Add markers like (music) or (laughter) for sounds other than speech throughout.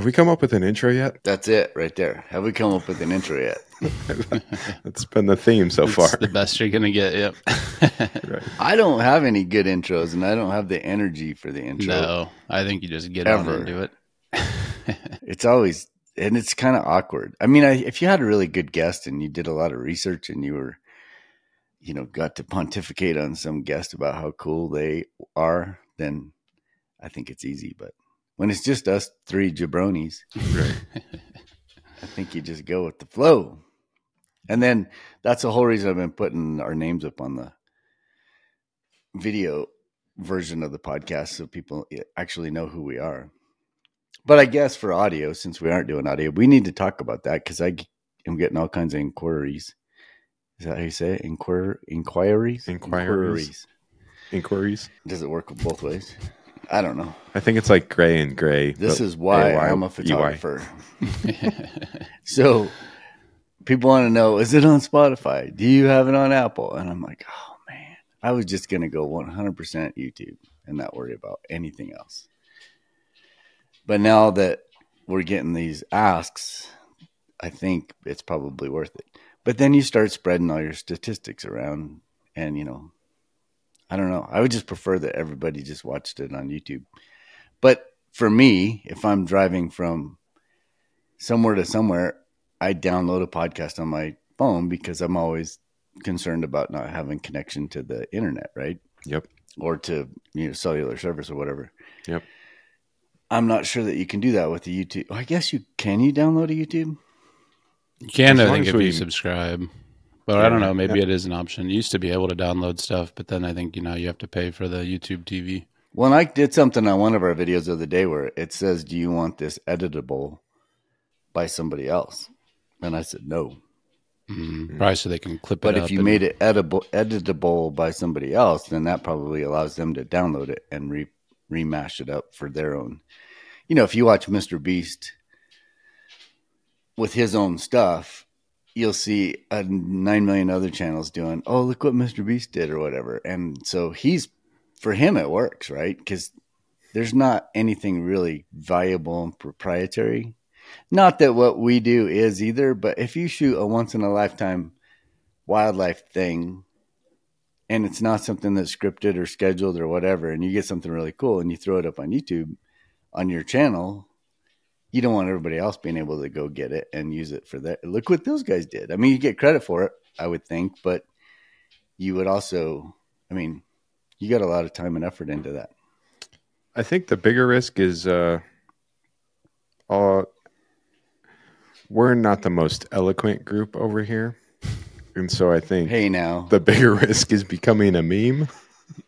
Have we come up with an intro yet? That's it right there. Have we come up with an intro yet? (laughs) That's been the theme so far. The best you're gonna get. Yep. (laughs) Right. I don't have any good intros, and I don't have the energy for the intro. no, I think you just get Ever. on and do it. (laughs) It's always and it's kind of awkward. I mean, I, if you had a really good guest and you did a lot of research and you were, you know, got to pontificate on some guest about how cool they are, then I think it's easy. But when it's just us three jabronis, Right. I think you just go with the flow. And then that's the whole reason I've been putting our names up on the video version of the podcast so people actually know who we are. But I guess for audio, since we aren't doing audio, we need to talk about that because I am getting all kinds of inquiries. Is that how you say it? Inquir- inquiries? Inquiries. Inquiries. Does it work both ways? I don't know. I think it's like gray and gray. This is why I'm a photographer. (laughs) so people want to know is it on Spotify? Do you have it on Apple? And I'm like, oh man, I was just going to go 100% YouTube and not worry about anything else. But now that we're getting these asks, I think it's probably worth it. But then you start spreading all your statistics around, and you know, I don't know. I would just prefer that everybody just watched it on YouTube. But for me, if I'm driving from somewhere to somewhere, I download a podcast on my phone because I'm always concerned about not having connection to the internet, right? Yep. Or to you know cellular service or whatever. Yep. I'm not sure that you can do that with the YouTube. I guess you can. You download a YouTube. You can, As I think, if you subscribe. But Yeah, I don't know. Maybe yeah. it is an option. You used to be able to download stuff, but then I think you know you have to pay for the YouTube TV. Well, I did something on one of our videos the other day where it says, "Do you want this editable by somebody else?" And I said no. Mm, Probably so they can clip But it. But if you and- made it editable, editable by somebody else, then that probably allows them to download it and re remash it up for their own. You know, if you watch Mr. Beast with his own stuff, you'll see a nine million other channels doing, "Oh, look what Mr. Beast did" or whatever. And so he's for him it works, right? Because there's not anything really valuable and proprietary. Not that what we do is either, but if you shoot a once in a lifetime wildlife thing and it's not something that's scripted or scheduled or whatever and you get something really cool and you throw it up on YouTube on your channel you don't want everybody else being able to go get it and use it for that look what those guys did i mean you get credit for it i would think but you would also i mean you got a lot of time and effort into that I think the bigger risk is uh, uh, we're not the most eloquent group over here. And so I think hey now the bigger (laughs) risk is becoming a meme.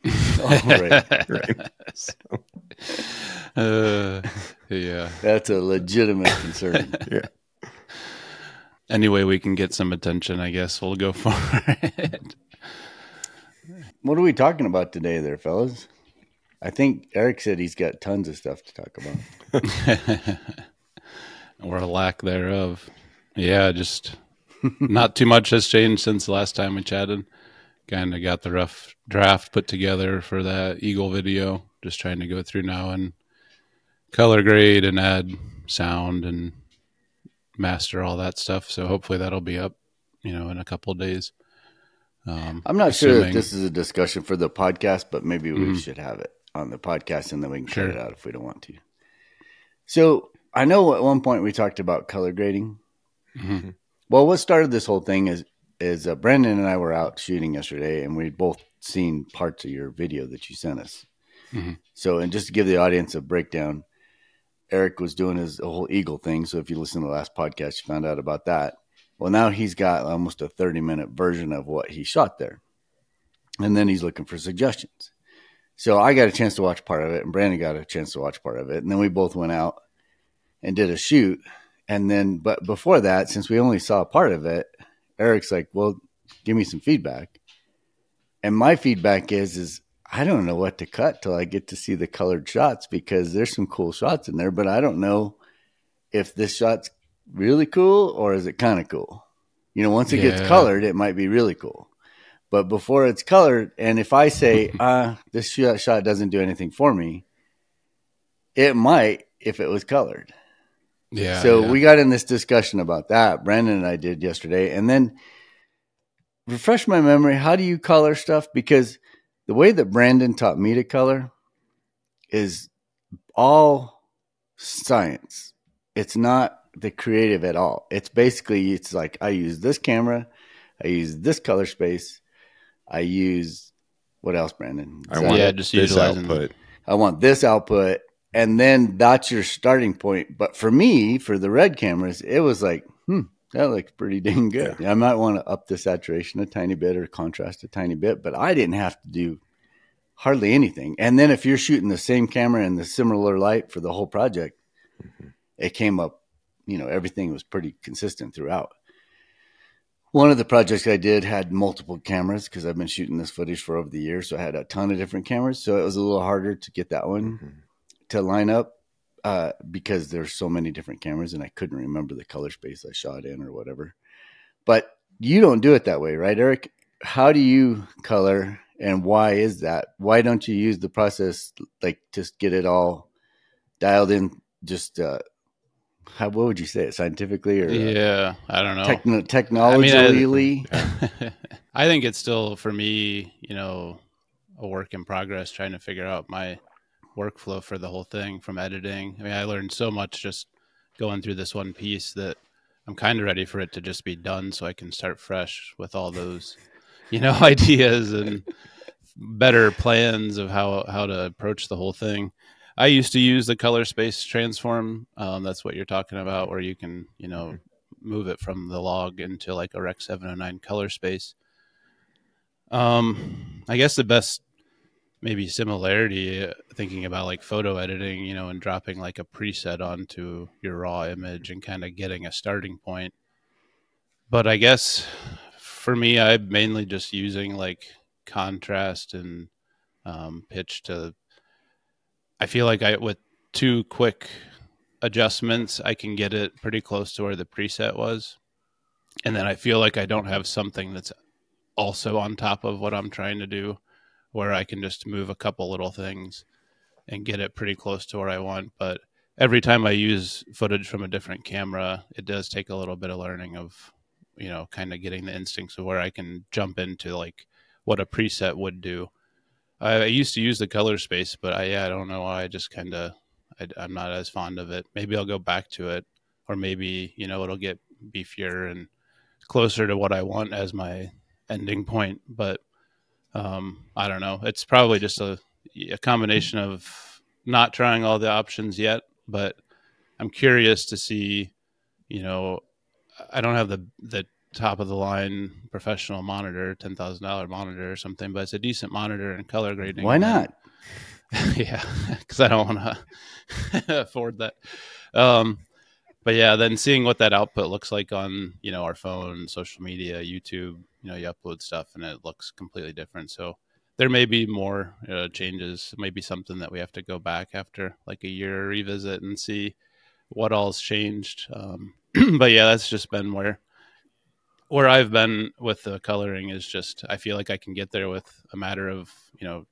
(laughs) Right. Right. (laughs) So, Uh, yeah. that's a legitimate concern (laughs) yeah. Any way we can get some attention, I guess we'll go for it. what are we talking about today there fellas i think eric said he's got tons of stuff to talk about (laughs) or a lack thereof. Yeah, just not too much has changed since the last time we chatted. Kind of got the rough draft put together for that Eagle video. Just trying to go through now and color grade and add sound and master all that stuff. So hopefully that'll be up, you know, in a couple of days. Um, I'm not sure that this is a discussion for the podcast, but maybe we Mhm. should have it on the podcast and then we can Sure. cut it out if we don't want to. So I know at one point we talked about color grading. Mhm. Well, what started this whole thing is is uh, Brendan and I were out shooting yesterday, and we'd both seen parts of your video that you sent us. Mhm. So, and just to give the audience a breakdown, Eric was doing his whole eagle thing. So, if you listen to the last podcast, you found out about that. Well, now he's got almost a 30 minute version of what he shot there. And then he's looking for suggestions. So I got a chance to watch part of it, and Brandon got a chance to watch part of it. And then we both went out and did a shoot. And then, but before that, since we only saw part of it, Eric's like, well, give me some feedback. And my feedback is, is I don't know what to cut till I get to see the colored shots because there's some cool shots in there, but I don't know if this shot's really cool or is it kind of cool. You know, once it gets colored, it might be really cool. But before it's colored, and if I say, uh, (laughs) this shot, shot doesn't do anything for me, it might if it was colored. Yeah. so yeah. we got in this discussion about that. Brandon and I did yesterday, and then refresh my memory. How do you color stuff? Because the way that Brandon taught me to color is all science. It's not the creative at all. It's basically it's like I use this camera, I use this color space, I use what else, Brandon? I want Yeah, just this utilizing- output. I want this output, and then that's your starting point. But for me, for the red cameras, it was like, hmm, that looks pretty dang good. I might want to up the saturation a tiny bit or contrast a tiny bit, but I didn't have to do hardly anything. And then if you're shooting the same camera in the similar light for the whole project, it came up, you know, everything was pretty consistent throughout. One of the projects I did had multiple cameras because I've been shooting this footage for over the years. So I had a ton of different cameras. So it was a little harder to get that one Mhm. To line up uh, because there's so many different cameras and I couldn't remember the color space I shot in or whatever. But you don't do it that way, right, Eric? How do you color and why is that? Why don't you use the process like just get it all dialed in? Just uh, how what would you say it scientifically or uh, yeah, I don't know. techno- technologically? (laughs) I think it's still for me, you know, a work in progress trying to figure out my workflow for the whole thing from editing. I mean, I learned so much just going through this one piece that I'm kind of ready for it to just be done so I can start fresh with all those, (laughs) you know, (laughs) ideas and better plans of how how to approach the whole thing. I used to use the color space transform. Um, that's what you're talking about, where you can, you know, move it from the log into like a Rec 709 color space. Um, I guess the best maybe similarity uh, thinking about like photo editing, you know, and dropping like a preset onto your raw image and kind of getting a starting point. But I guess for me, I'm mainly just using like contrast and um, pitch to. I feel like I with two quick adjustments, I can get it pretty close to where the preset was. And then I feel like I don't have something that's also on top of what I'm trying to do, where I can just move a couple little things and get it pretty close to where I want. But every time I use footage from a different camera, it does take a little bit of learning of, you know, kind of getting the instincts of where I can jump into like what a preset would do. I, I used to use the color space, but I, yeah, I don't know why. I just kind of, I'm not as fond of it. Maybe I'll go back to it, or maybe you know it'll get beefier and closer to what I want as my ending point. But um, I don't know. It's probably just a, a combination of not trying all the options yet, but I'm curious to see. You know, I don't have the the top of the line professional monitor, ten thousand dollar monitor or something, but it's a decent monitor and color grading. Why not? (laughs) yeah, because I don't want to (laughs) afford that. Um, but yeah, then seeing what that output looks like on you know our phone, social media, YouTube, you know, you upload stuff and it looks completely different. So there may be more uh, changes. Maybe something that we have to go back after like a year revisit and see what all's changed. Um, (clears throat) but yeah, that's just been where where I've been with the coloring is just I feel like I can get there with a matter of you know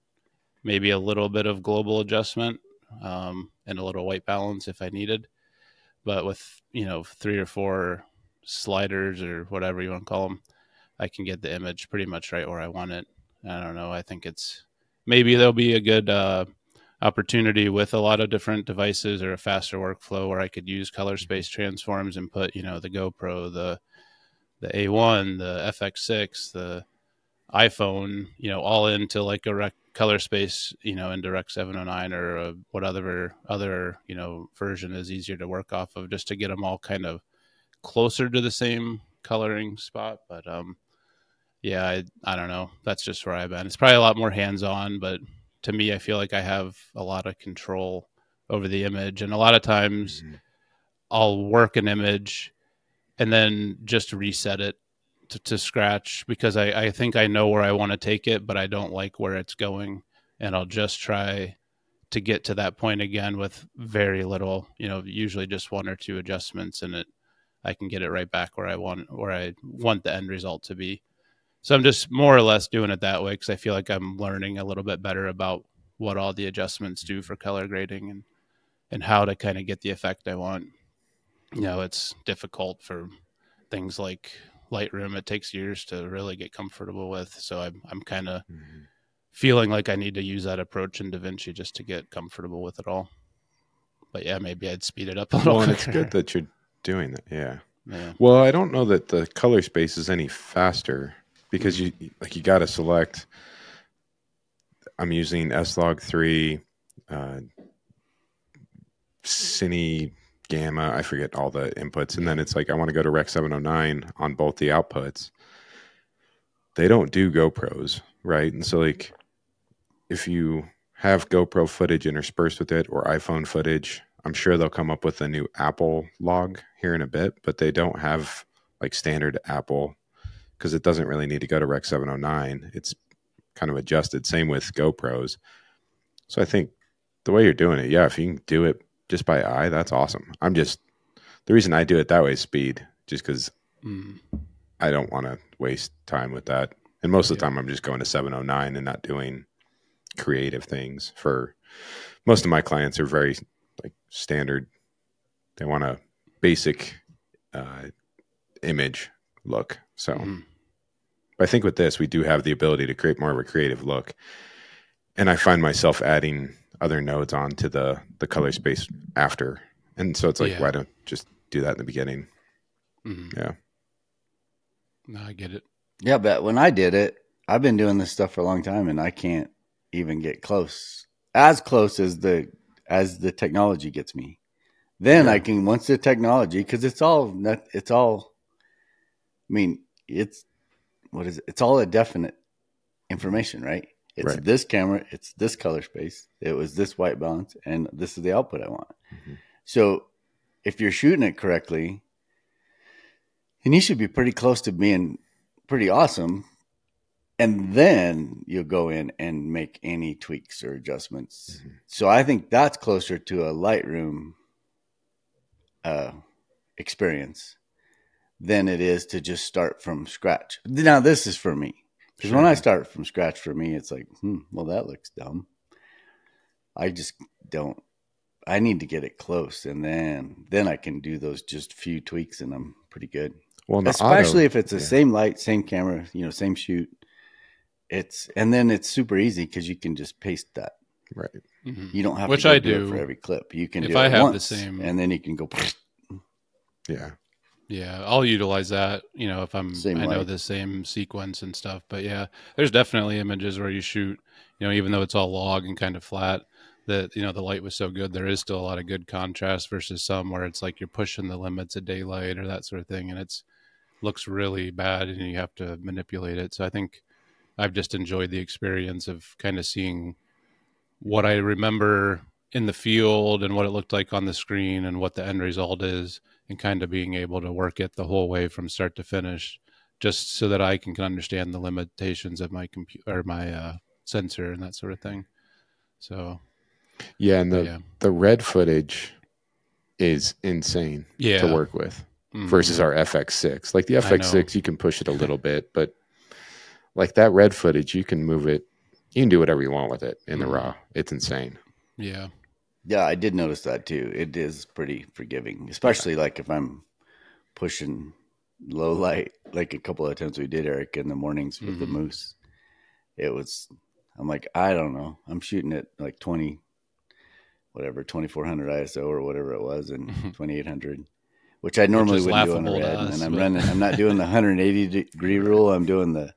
maybe a little bit of global adjustment um, and a little white balance if I needed. But with you know three or four sliders or whatever you want to call them, I can get the image pretty much right where I want it. I don't know. I think it's maybe there'll be a good uh, opportunity with a lot of different devices or a faster workflow where I could use color space transforms and put you know the GoPro, the the A1, the FX6, the iPhone, you know, all into like a rec- color space, you know, in Direct 709 or uh, whatever other, you know, version is easier to work off of just to get them all kind of closer to the same coloring spot. But, um, yeah, I, I don't know. That's just where I've been. It's probably a lot more hands on, but to me, I feel like I have a lot of control over the image. And a lot of times Mhm. I'll work an image and then just reset it to, to scratch because I, I think I know where I want to take it, but I don't like where it's going. And I'll just try to get to that point again with very little, you know, usually just one or two adjustments and it I can get it right back where I want where I want the end result to be. So I'm just more or less doing it that way because I feel like I'm learning a little bit better about what all the adjustments do for color grading and and how to kind of get the effect I want. you know, it's difficult for things like Lightroom. It takes years to really get comfortable with. So I'm I'm kind of Mhm. feeling like I need to use that approach in DaVinci just to get comfortable with it all. But yeah, maybe I'd speed it up a little Well, and it's good that you're doing that. Yeah. Yeah. Well, I don't know that the color space is any faster because you like you got to select. I'm using S-Log three, uh, Cine Gamma. I forget all the inputs, and then it's like I want to go to Rec 709 on both the outputs. They don't do GoPros, right? And so like, if you have GoPro footage interspersed with it or iPhone footage, I'm sure they'll come up with a new Apple log here in a bit, but they don't have like standard Apple because it doesn't really need to go to Rec 709. It's kind of adjusted. Same with GoPros. So I think the way you're doing it, yeah, if you can do it just by eye, that's awesome. I'm just the reason I do it that way is speed, just because Mm. I don't want to waste time with that. And most of the time, I'm just going to 709 and not doing creative things. For most of my clients, are very like standard. They want a basic uh, image look. So, but I think with this, we do have the ability to create more of a creative look. And I find myself adding other nodes onto the the color space after, and so it's like, Yeah. why don't just do that in the beginning? Mhm. Yeah. No, I get it. Yeah, but when I did it, I've been doing this stuff for a long time, and I can't even get close, as close as the as the technology gets me. Then I can once the technology, because it's all not, it's all. I mean, it's what is it? It's all a definite information, right? It's Right. this camera, it's this color space, it was this white balance, and this is the output I want. Mhm. So, if you're shooting it correctly, and you should be pretty close to being pretty awesome. And then you'll go in and make any tweaks or adjustments. Mhm. So I think that's closer to a Lightroom uh, experience than it is to just start from scratch. Now, this is for me. Because when I start from scratch for me, it's like, hmm, well, that looks dumb. I just don't. I need to get it close, and then then I can do those just few tweaks, and I'm pretty good Well, especially auto- if it's the yeah. same light, same camera, you know, same shoot. It's and then it's super easy because you can just paste that. right. Mhm. You don't have Which to go I do, it do. for every clip. You can If do I it have the same- and then you can go. (laughs) Yeah. Yeah, I'll utilize that, you know, if I'm Same I know the same sequence and stuff. But yeah, there's definitely images where you shoot, you know, even though it's all log and kind of flat, that you know, the light was so good, there is still a lot of good contrast versus some where it's like you're pushing the limits of daylight or that sort of thing and it's looks really bad and you have to manipulate it. So I think I've just enjoyed the experience of kind of seeing what I remember in the field and what it looked like on the screen and what the end result is and kind of being able to work it the whole way from start to finish just so that I can understand the limitations of my computer or my uh, sensor and that sort of thing. So Yeah, and the yeah, the red footage is insane yeah. to work with Mhm. versus our FX6. Like the FX6, you can push it a little bit, but like that red footage, you can move it. You can do whatever you want with it in the Mhm. raw. It's insane. yeah, Yeah, I did notice that too. It is pretty forgiving, especially like if I'm pushing low light, like a couple of times we did, Eric, in the mornings with the Mhm. moose. It was, I'm like, I don't know. I'm shooting at like 20, whatever, 2400 ISO or whatever it was, and (laughs) Mhm. 2800, which I normally wouldn't do on a red. us, and I'm but- running, I'm not doing the (laughs) 180 degree rule. I'm doing the,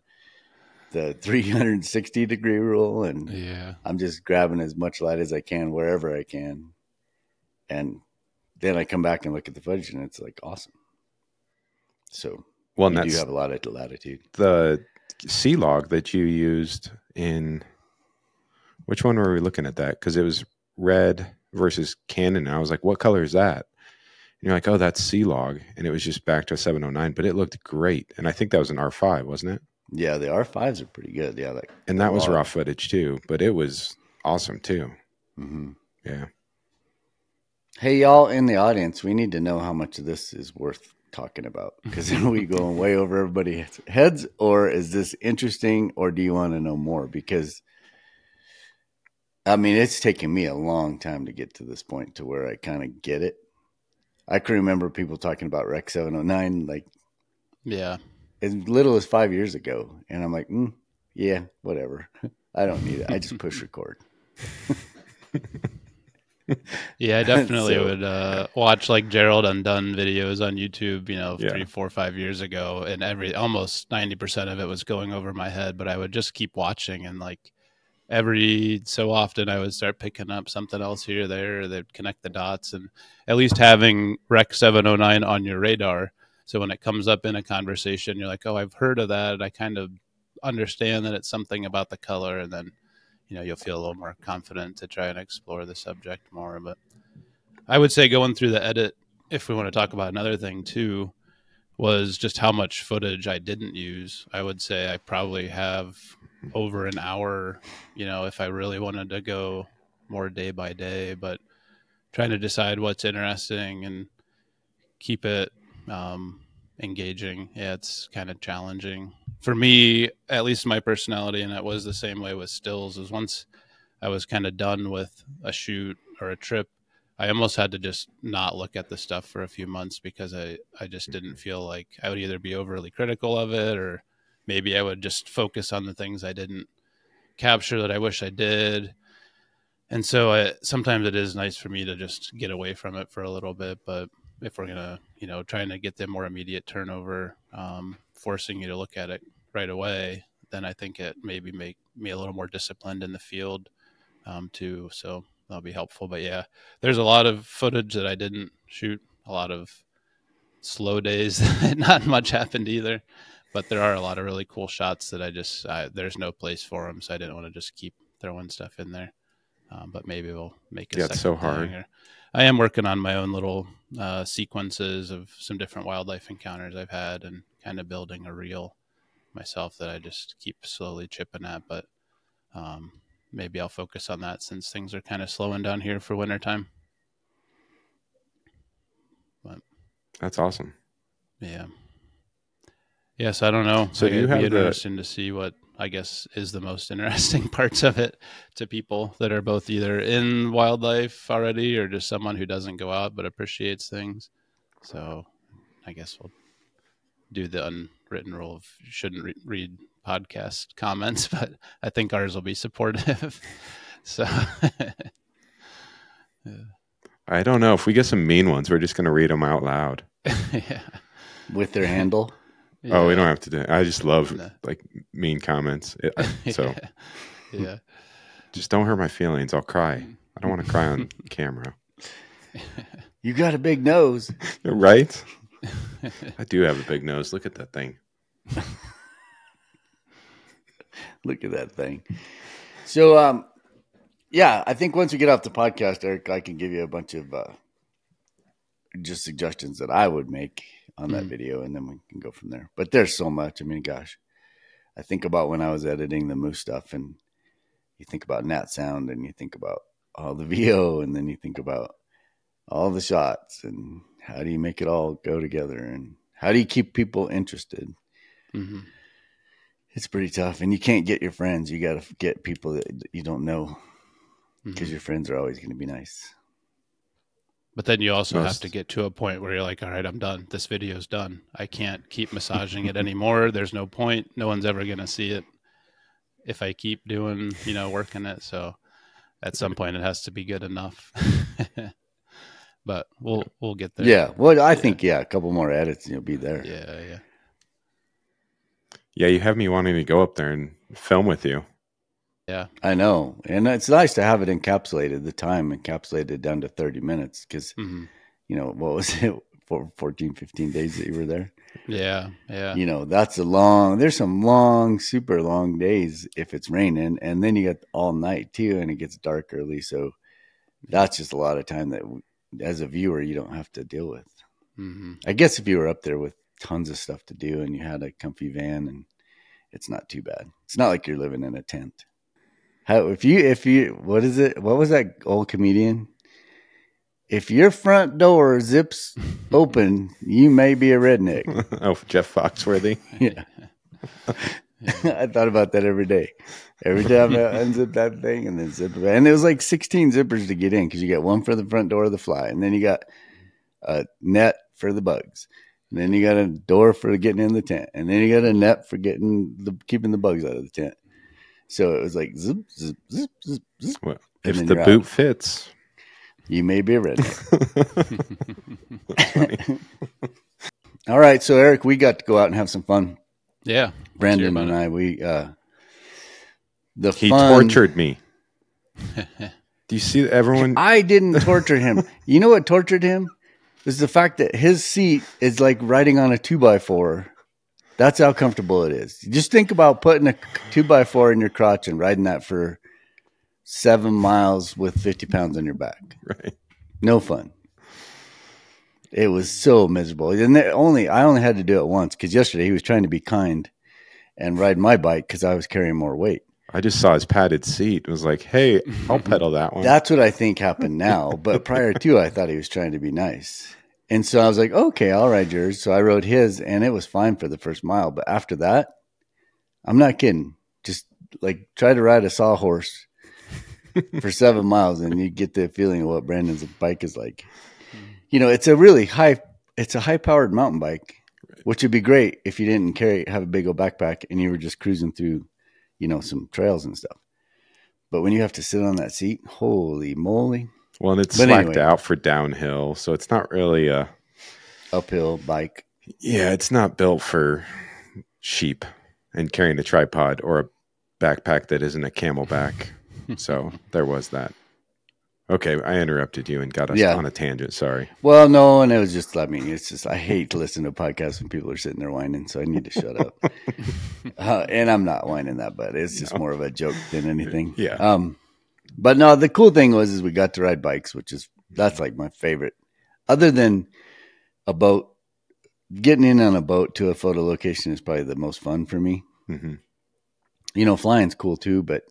the 360 degree rule. And yeah. I'm just grabbing as much light as I can wherever I can. And then I come back and look at the footage and it's like awesome. So Well, you do have a lot of latitude. the C log that you used in which one were we looking at that? Because it was red versus Canon. I was like, what color is that? And you're like, oh, that's C log. And it was just back to a 709, but it looked great. And I think that was an R5, wasn't it? Yeah, the R5s are pretty good. Yeah, like And that was raw footage too, but it was awesome too. hmm Yeah. Hey, y'all in the audience, we need to know how much of this is worth talking about because are we going (laughs) way over everybody's heads, or is this interesting, or do you want to know more? Because I mean, it's taken me a long time to get to this point to where I kind of get it. I can remember people talking about Rec 709 like Yeah. As little as five years ago, and I'm like, mm, yeah, whatever. (laughs) I don't need it. I just push record. (laughs) Yeah, I definitely So- would uh, watch like Gerald Undone videos on YouTube, you know, Yeah. three, four, five years ago, and every almost ninety percent of it was going over my head. But I would just keep watching, and like every so often, I would start picking up something else here or there. They'd connect the dots, and at least having Rec seven hundred nine on your radar, so when it comes up in a conversation, you're like, oh, I've heard of that. I kind of understand that it's something about the color, and then you know you'll feel a little more confident to try and explore the subject more but i would say going through the edit if we want to talk about another thing too was just how much footage i didn't use i would say i probably have over an hour you know if i really wanted to go more day by day but trying to decide what's interesting and keep it um, engaging. Yeah it's kind of challenging. For me at least my personality and it was the same way with stills is once i was kind of done with a shoot or a trip i almost had to just not look at the stuff for a few months because i i just didn't feel like i would either be overly critical of it or maybe i would just focus on the things i didn't capture that i wish i did. And so I, sometimes it is nice for me to just get away from it for a little bit but if we're gonna you know trying to get the more immediate turnover um, forcing you to look at it right away then i think it maybe make me a little more disciplined in the field um, too. So that'll be helpful. But yeah there's a lot of footage that i didn't shoot a lot of slow days (laughs) not much happened either. But there are a lot of really cool shots that i just I, there's no place for them so i didn't want to just keep throwing stuff in there. Um, but maybe we'll make it Yeah, it's so hard. I am working on my own little uh, sequences of some different wildlife encounters I've had and kind of building a reel myself that I just keep slowly chipping at. But um, maybe I'll focus on that since things are kind of slowing down here for wintertime. That's awesome. Yeah. Yes, I don't know. So Like, do you it'd have be the- interesting to see what I guess is the most interesting (laughs) parts of it to people that are both either in wildlife already or just someone who doesn't go out but appreciates things. So I guess we'll do the unwritten rule of you shouldn't re- read podcast comments, (laughs) but I think ours will be supportive. (laughs) so I don't know if we get some mean ones. We're just going to read them out loud. yeah. with their handle. Oh, we don't have to do. I just love No. like mean comments. (laughs) It, I- so yeah. just don't hurt my feelings. I'll cry. I don't want to cry on (laughs) camera. You got a big nose. (laughs) Right? I do have a big nose. Look at that thing. Look at that thing. So, um, yeah, I think once we get off the podcast, Eric, I can give you a bunch of uh, just suggestions that I would make on that Mm. video, and then we can go from there. But there's so much. I mean, gosh, I think about when I was editing the moose stuff, and you think about Nat Sound, and you think about all the (laughs) VO, and then you think about all the shots, and how do you make it all go together, and how do you keep people interested? hmm It's pretty tough, and you can't get your friends. You got to get people that you don't know because your friends are always going to be nice. But then you also have to get to a point where you're like, all right, I'm done. This video's done. I can't keep massaging it anymore. There's no point. No one's ever going to see it if I keep doing, you know, working it. So at some point, it has to be good enough. (laughs) but we'll we'll get there. Yeah, well, I think yeah, a couple more edits, and you'll be there. yeah, yeah. Yeah, you have me wanting to go up there and film with you. Yeah. I know, and it's nice to have it encapsulated. The time encapsulated down to thirty minutes because hmm you know what was (laughs) it for 14, 15 days that you were there. Yeah. Yeah. You know that's a long. There's some long, super long days if it's raining, and then you get all night too, and it gets dark early. So that's just a lot of time that, as a viewer, you don't have to deal with. hmm I guess if you were up there with tons of stuff to do and you had a comfy van and it's not too bad. It's not like you're living in a tent. How if you if you what is it? What was that old comedian? If your front door zips (laughs) open, you may be a redneck. (laughs) oh, Jeff Foxworthy. yeah. (laughs) I thought about that every day. Every time I unzip that thing and then zip it. And it was like 16 zippers to get in because you got one for the front door of the fly. And then you got a net for the bugs. And then you got a door for getting in the tent, and then you got a net for getting the keeping the bugs out of the tent. So it was like zip, zip, zip, zip, zip. Well, if the boot out. fits. You may be a redneck. (laughs) (laughs) (laughs) All right, so Eric, we got to go out and have some fun. Yeah. Brandon and I, we uh the He fun, tortured me. Do you see everyone? I didn't torture him. You know what tortured him? Is the fact that his seat is like riding on a two by four. That's how comfortable it is. Just think about putting a two by four in your crotch and riding that for seven miles with fifty pounds on your back. (laughs) Right. No fun. It was so miserable. And only I only had to do it once because yesterday he was trying to be kind and ride my bike because I was carrying more weight. I just saw his padded seat. It was like, hey, I'll (laughs) pedal that one. That's what I think happened now. But prior to, I thought he was trying to be nice. And so I was like, okay, I'll ride yours. So I rode his and it was fine for the first mile. But after that, I'm not kidding. Just like try to ride a sawhorse (laughs) for seven miles and you get the feeling of what Brandon's bike is like. You know, it's a really high, it's a high powered mountain bike, which would be great if you didn't carry, have a big old backpack and you were just cruising through, you know, some trails and stuff. But when you have to sit on that seat, holy moly, well, and it's But slacked anyway. out for downhill, so it's not really a. uphill bike. Yeah, it's not built for sheep and carrying a tripod or a backpack that isn't a CamelBak. (laughs) so there was that. Okay, I interrupted you and got us Yeah. on a tangent. Sorry. Well, no, and it was just, I mean, it's just, I hate to listen to podcasts when people are sitting there whining, so I need to shut up. (laughs) uh, and I'm not whining that, but it's just more of a joke than anything. Yeah. Um, but no, the cool thing was, is we got to ride bikes, which is, that's like my favorite. Other than a boat, getting in on a boat to a photo location is probably the most fun for me. hmm you know, flying's cool too, but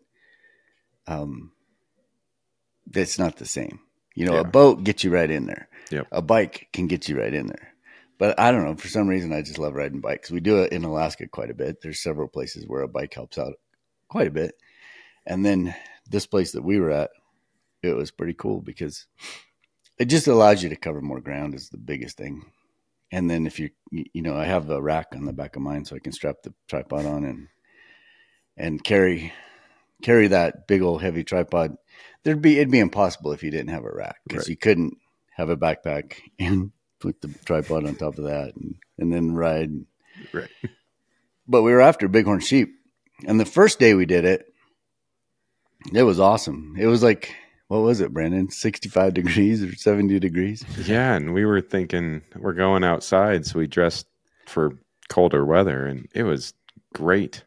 um, it's not the same. You know, Yeah. a boat gets you right in there. Yep. A bike can get you right in there. But I don't know. For some reason, I just love riding bikes. We do it in Alaska quite a bit. There's several places where a bike helps out quite a bit. And then this place that we were at, it was pretty cool because it just allows you to cover more ground is the biggest thing. And then if you, you know, I have a rack on the back of mine so I can strap the tripod on and and carry carry that big old heavy tripod. There'd be it'd be impossible if you didn't have a rack because Right. you couldn't have a backpack (laughs) and put the tripod on top of that and, and then ride. Right. But we were after bighorn sheep, and the first day we did it, it was awesome. It was like what was it, Brandon? Sixty five (laughs) degrees or seventy degrees? Yeah, and we were thinking we're going outside, so we dressed for colder weather, and it was great.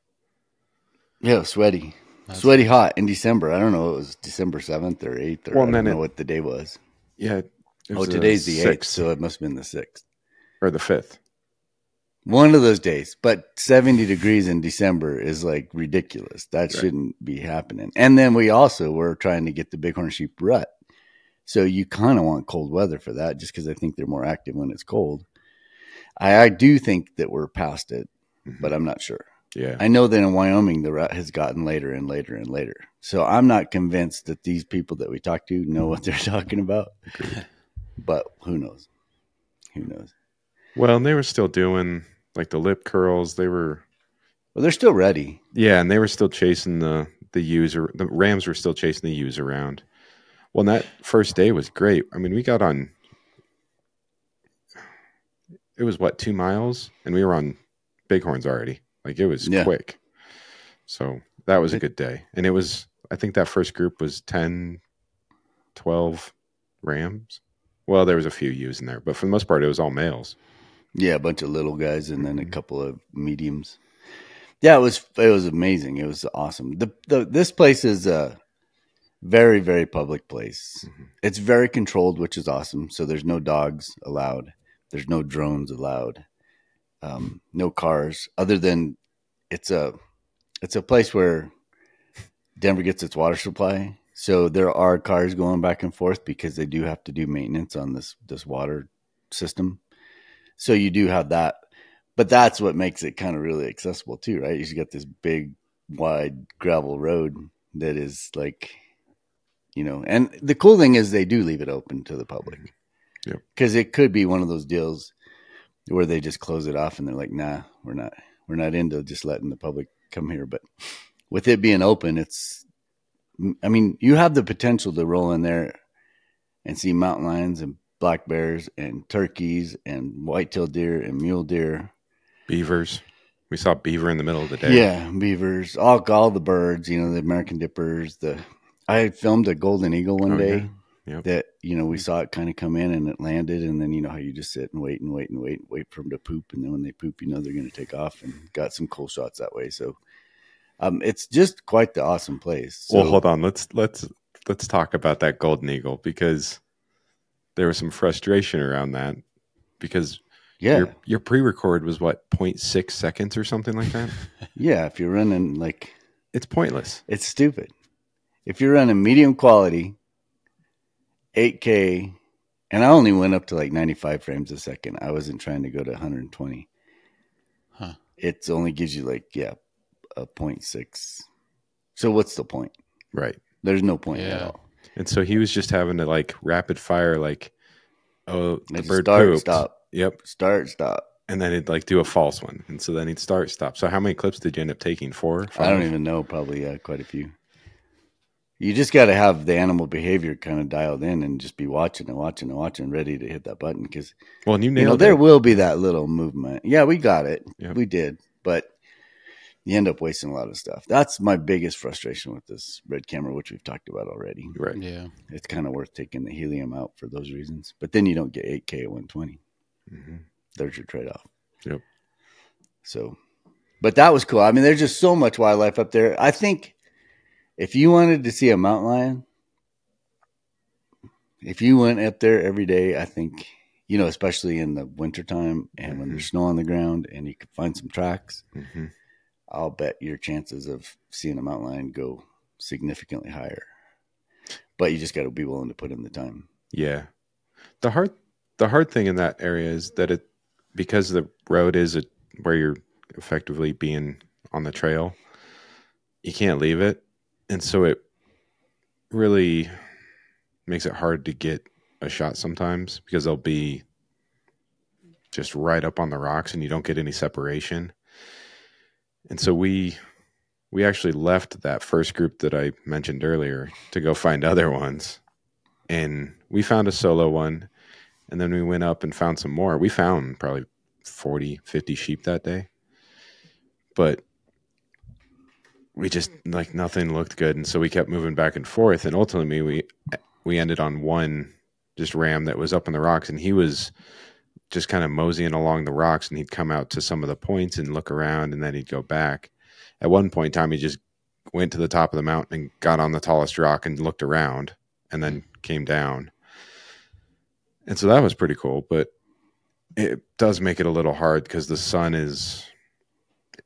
Yeah, was sweaty. That's- Sweaty hot in December. I don't know. It was December seventh or eighth, or Well, I don't know it- what the day was. Yeah. it Oh, today's the eighth, so it must have been the sixth. or the fifth. One of those days, but 70 degrees in December is like ridiculous. That Right. shouldn't be happening. And then we also were trying to get the bighorn sheep rut. So you kind of want cold weather for that just because I think they're more active when it's cold. I, I do think that we're past it, Mhm. but I'm not sure. Yeah. I know that in Wyoming, the rut has gotten later and later and later. So I'm not convinced that these people that we talk to know what they're (laughs) talking about. But who knows? Who knows? Well, and they were still doing like the lip curls. They were Well, they're still ready. yeah, and they were still chasing the the ewes. The Rams were still chasing the ewes around. Well, and that first day was great. I mean, we got on. It was what two miles, and we were on bighorns already. Like it was Yeah. quick. So that was a good day, and it was. I think that first group was 10, 12 Rams. Well, there was a few ewes in there, but for the most part, it was all males. Yeah, a bunch of little guys and then a Mhm. couple of mediums. Yeah, it was it was amazing. It was awesome. The the this place is a very very public place. Mhm. It's very controlled, which is awesome. So there's no dogs allowed. There's no drones allowed. Um, no cars other than it's a it's a place where Denver gets its water supply. So there are cars going back and forth because they do have to do maintenance on this this water system. So you do have that, but that's what makes it kind of really accessible too, right? You just got this big, wide gravel road that is like, you know, and the cool thing is they do leave it open to the public. Mm-hmm. Yep. Because it could be one of those deals where they just close it off and they're like, nah, we're not we're not into just letting the public come here. But with it being open, it's I mean, you have the potential to roll in there and see mountain lions and black bears and turkeys and white-tailed deer and mule deer. Beavers. We saw beaver in the middle of the day. Yeah, beavers, all all the birds, you know, the American dippers, the I filmed a golden eagle one Oh, day yeah. Yep. that, you know, we saw it kind of come in and it landed and then you know how you just sit and wait and wait and wait, and wait for them to poop and then when they poop, you know they're going to take off and got some cool shots that way. So um it's just quite the awesome place. So, well, hold on. Let's let's let's talk about that golden eagle because there was some frustration around that because Yeah. your your pre-record was what 0.6 seconds or something like that. (laughs) Yeah, if you're running like it's pointless. It's stupid. If you're running medium quality, 8K, and I only went up to like 95 frames a second. I wasn't trying to go to 120. Huh. It only gives you like, yeah, a 0.6. So what's the point? Right. There's no point at all. And so he was just having to like rapid fire like oh the bird start, pooped. stop, Yep. start, stop. And then he'd like do a false one. And so then he'd start stop. So how many clips did you end up taking? Four? I don't even know. Probably yeah, quite a few. You just got to have the animal behavior kind of dialed in and just be watching and watching and watching, ready to hit that button because Well, you you know there it. will be that little movement yeah we got it Yeah. we did but you end up wasting a lot of stuff that's my biggest frustration with this red camera which we've talked about already Right. Yeah. it's kind of worth taking the helium out for those reasons but then you don't get 8k at 120 hmm there's your trade-off Yep. so but that was cool i mean there's just so much wildlife up there i think if you wanted to see a mountain lion if you went up there every day i think you know especially in the wintertime and when Mhm. there's snow on the ground and you could find some tracks hmm i'll bet your chances of seeing a mountain lion go significantly higher but you just got to be willing to put in the time Yeah. The hard the hard thing in that area is that it because the road is a, where you're effectively being on the trail, you can't leave it. And so it really makes it hard to get a shot sometimes because they'll be just right up on the rocks and you don't get any separation. And so we we actually left that first group that I mentioned earlier to go find other ones. And we found a solo one and then we went up and found some more. We found probably 40 50 sheep that day. But we just like nothing looked good. And so we kept moving back and forth. And ultimately we we ended on one just ram that was up in the rocks. And he was just kind of moseying along the rocks and he'd come out to some of the points and look around and then he'd go back at one point in time he just went to the top of the mountain and got on the tallest rock and looked around and then came down. And so that was pretty cool, but it does make it a little hard because the sun is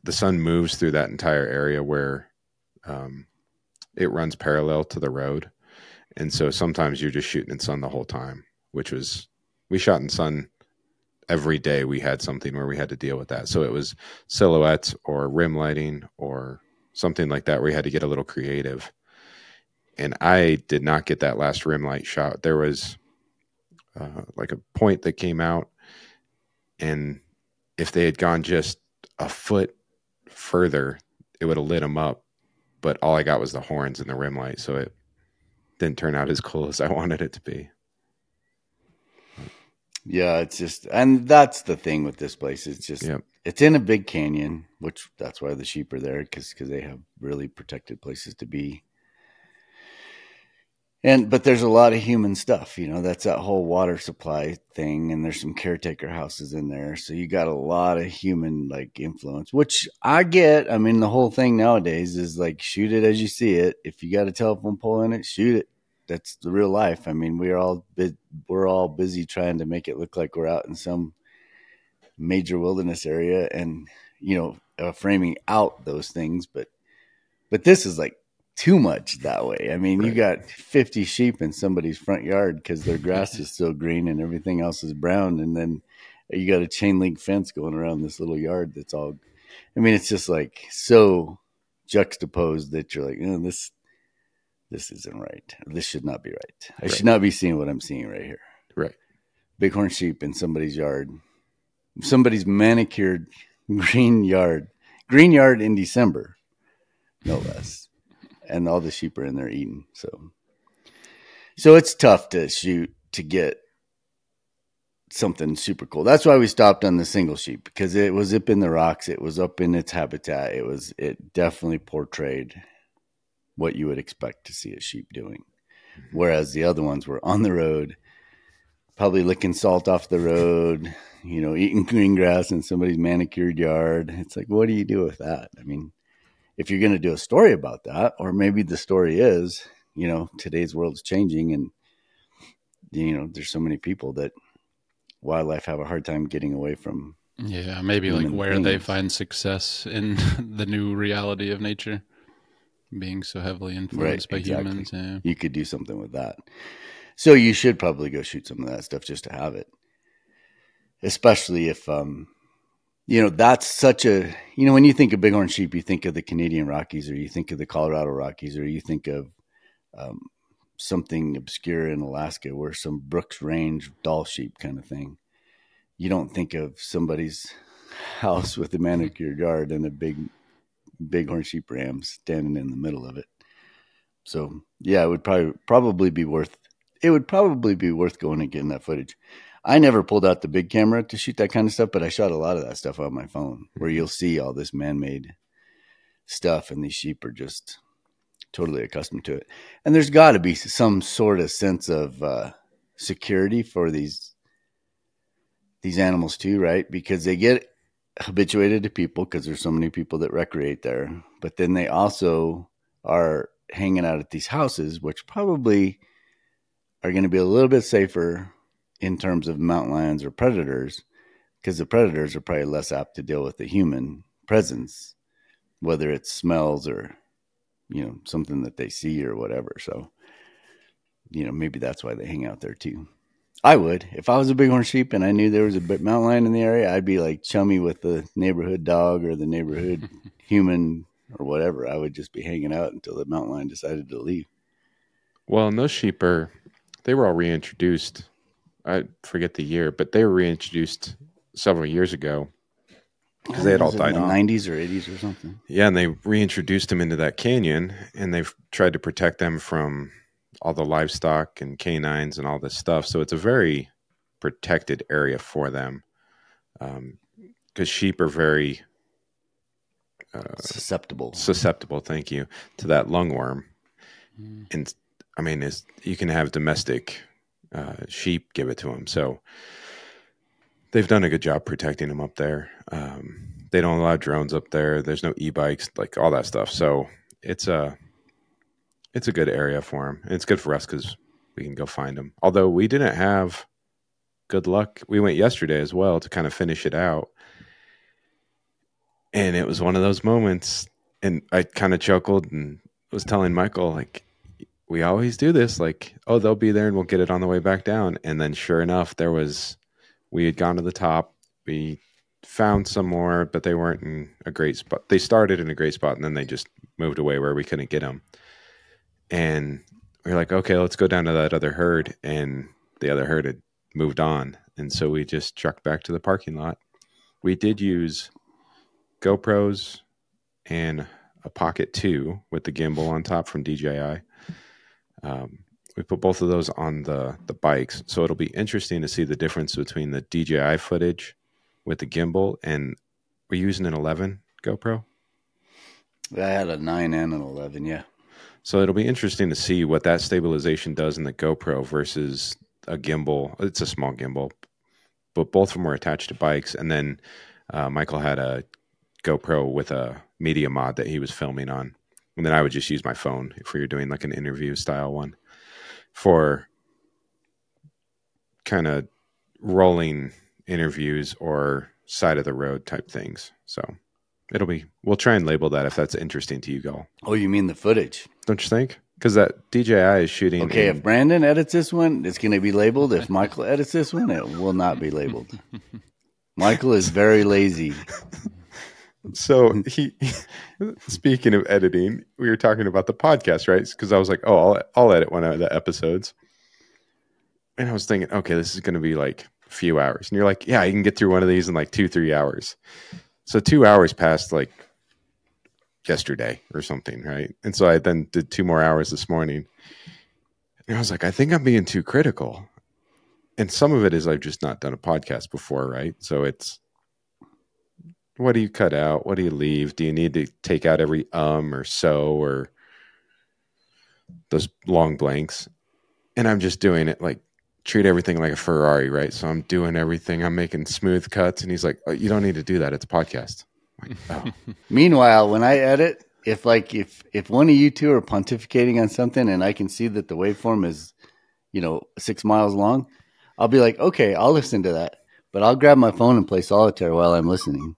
the sun moves through that entire area where um, it runs parallel to the road, and so sometimes you're just shooting in sun the whole time, which was we shot in sun every day. We had something where we had to deal with that, so it was silhouettes or rim lighting or something like that where you had to get a little creative and I did not get that last rim light shot. There was uh, like a point that came out, and if they had gone just a foot further, it would have lit them up. But all I got was the horns and the rim light, so it didn't turn out as cool as I (laughs) wanted it to be. Yeah it's just and that's the thing with this place. It's just Yep. it's in a big canyon which that's why the sheep are there because because they have really protected places to be. And but there's a lot of human stuff you know that's that whole water supply thing and there's some caretaker houses in there. So you got a lot of human like influence which i get. I mean the whole thing nowadays is like shoot it as you see it. If you got a telephone pole in it shoot it that's the real life. I mean we're all bu- we're all busy trying to make it look like we're out in some major wilderness area and you know uh, framing out those things but but this is like too much that way. I mean you got 50 sheep in somebody's front yard because their grass is (laughs) still green and everything else is brown and then you got a chain link fence going around this little yard that's all i mean it's just like so juxtaposed that you're like oh, this this isn't right this should not be right i Right. should not be seeing what i'm seeing right here Right. bighorn sheep in somebody's yard, somebody's manicured green yard, green yard in December, no less, and all the sheep are in there eating. So, so it's tough to shoot to get something super cool. That's why we stopped on the single sheep because it was up in the rocks. It was up in its habitat. It was it definitely portrayed what you would expect to see a sheep doing. Mm-hmm. Whereas the other ones were on the road, probably licking salt off the road, you know, eating green grass in somebody's manicured yard. It's like, what do you do with that? I mean, if you're going to do a story about that, or maybe the story is, you know, today's world's changing and, you know, there's so many people that wildlife have a hard time getting away from. Yeah, maybe like where they find success in (laughs) the new reality of nature, being so heavily influenced by exactly. humans. Yeah. You could do something with that. So you should probably go shoot some of that stuff just to have it. Especially if um you know, that's such a you know, when you think of bighorn sheep, you think of the Canadian Rockies or you think of the Colorado Rockies or you think of um, something obscure in Alaska where some Brooks Range Dall sheep kind of thing. You don't think of somebody's (laughs) house with a manicured yard and a big bighorn sheep ram standing in the middle of it. So yeah, it would probably probably be worth it would probably be worth going and getting that footage. I never pulled out the big camera to shoot that kind of stuff, but I shot a lot of that stuff on my phone where you'll see all this man made stuff and these sheep are just totally accustomed to it. And there's got to be some sort of sense of uh, security for these these animals too, right? Because they get habituated to people because there's so many people that recreate there, but then they also are hanging out at these houses, which probably are going to be a little bit safer in terms of mountain lions or predators, because the predators are probably less apt to deal with the human presence, whether it's smells or you know something that they see or whatever. So, you know, maybe that's why they hang out there too. I would if I was a bighorn sheep and I knew there was a mountain lion in the area. I'd be like chummy with the neighborhood dog or the neighborhood (laughs) human or whatever. I would just be hanging out until the mountain lion decided to leave. Well, and those sheep are they were all reintroduced. I forget the year, but they were reintroduced several years ago because they had all died in the off. 90s or 80s or something. Yeah, and they reintroduced them into that canyon, and they've tried to protect them from all the livestock and canines and all this stuff. So it's a very protected area for them, because sheep are very Susceptible. susceptible. Thank you to that lungworm, and I mean, is you can have domestic uh, sheep give it to them. So they've done a good job protecting them up there. Um, they don't allow drones up there. There's no e-bikes, like all that stuff. So it's a it's a good area for them. And it's good for us because we can go find them. Although we didn't have good luck. We went yesterday as well to kind of finish it out, and it was one of those moments. And I kind of chuckled and was telling Michael like we always do this like oh they'll be there and we'll get it on the way back down and then sure enough there was we had gone to the top we found some more but they weren't in a great spot they started in a great spot and then they just moved away where we couldn't get them and we are like okay let's go down to that other herd. And the other herd had moved on. And so we just trucked back to the parking lot. We did use GoPros and a pocket 2 with the gimbal on top from DJI um, we put both of those on the the bikes, so it'll be interesting to see the difference between the DJI footage with the gimbal and we're using an 11 GoPro. I had a 9 and an 11, yeah. So it'll be interesting to see what that stabilization does in the GoPro versus a gimbal. It's a small gimbal, but both of them were attached to bikes. And then uh, Michael had a GoPro with a media mod that he was filming on. And then I would just use my phone if we were doing like an interview style one for kind of rolling interviews or side of the road type things. So it'll be, we'll try and label that if that's interesting to you all. Oh, you mean the footage? Don't you think? Because that DJI is shooting. Okay, in- if Brandon edits this one, it's going to be labeled. If Michael edits this one, it will not be labeled. (laughs) Michael is very lazy. So he, speaking of editing, we were talking about the podcast, right? Because I was like, oh, I'll, I'll edit one of the episodes. And I was thinking, okay, this is going to be like a few hours. And you're like, yeah, I can get through one of these in like two, three hours. So two hours passed like yesterday or something, right? And so I then did two more hours this morning. And I was like, I think I'm being too critical. And some of it is I've just not done a podcast before, right? So it's what do you cut out? What do you leave? Do you need to take out every um or so or those long blanks? And I'm just doing it like treat everything like a Ferrari, right? So I'm doing everything. I'm making smooth cuts. And he's like, oh, you don't need to do that. It's a podcast. Like, oh. (laughs) Meanwhile, when I edit, if like if if one of you two are pontificating on something and I can see that the waveform is, you know, six miles long, I'll be like, okay, I'll listen to that. But I'll grab my phone and play solitaire while I'm listening.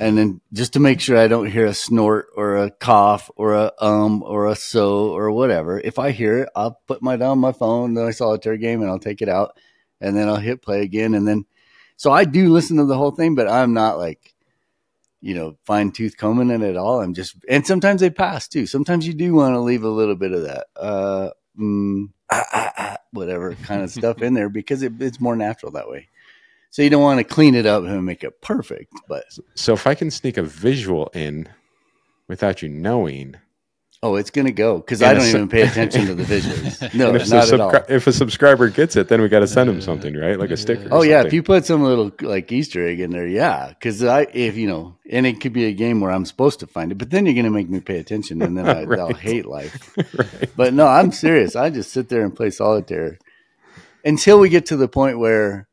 And then just to make sure I don't hear a snort or a cough or a um or a so or whatever. If I hear it, I'll put my down my phone, my solitaire game, and I'll take it out, and then I'll hit play again, and then. So I do listen to the whole thing, but I'm not like, you know, fine tooth combing it at all. I'm just, and sometimes they pass too. Sometimes you do want to leave a little bit of that, uh, mm, ah, ah, ah, whatever kind of stuff in there because it, it's more natural that way. So you don't want to clean it up and make it perfect, but So if I can sneak a visual in without you knowing, oh, it's gonna go because I don't sub- even pay attention to the (laughs) visuals. No, if, not the at all. if a subscriber gets it, then we got to send them something, right? Like a sticker. or Oh yeah, if you put some little like Easter egg in there, yeah. Because I, if you know, and it could be a game where I'm supposed to find it, but then you're gonna make me pay attention, and then (laughs) I, Right. I'll hate life. (laughs) right. But no, I'm serious. I just sit there and play solitaire until we get to the point where,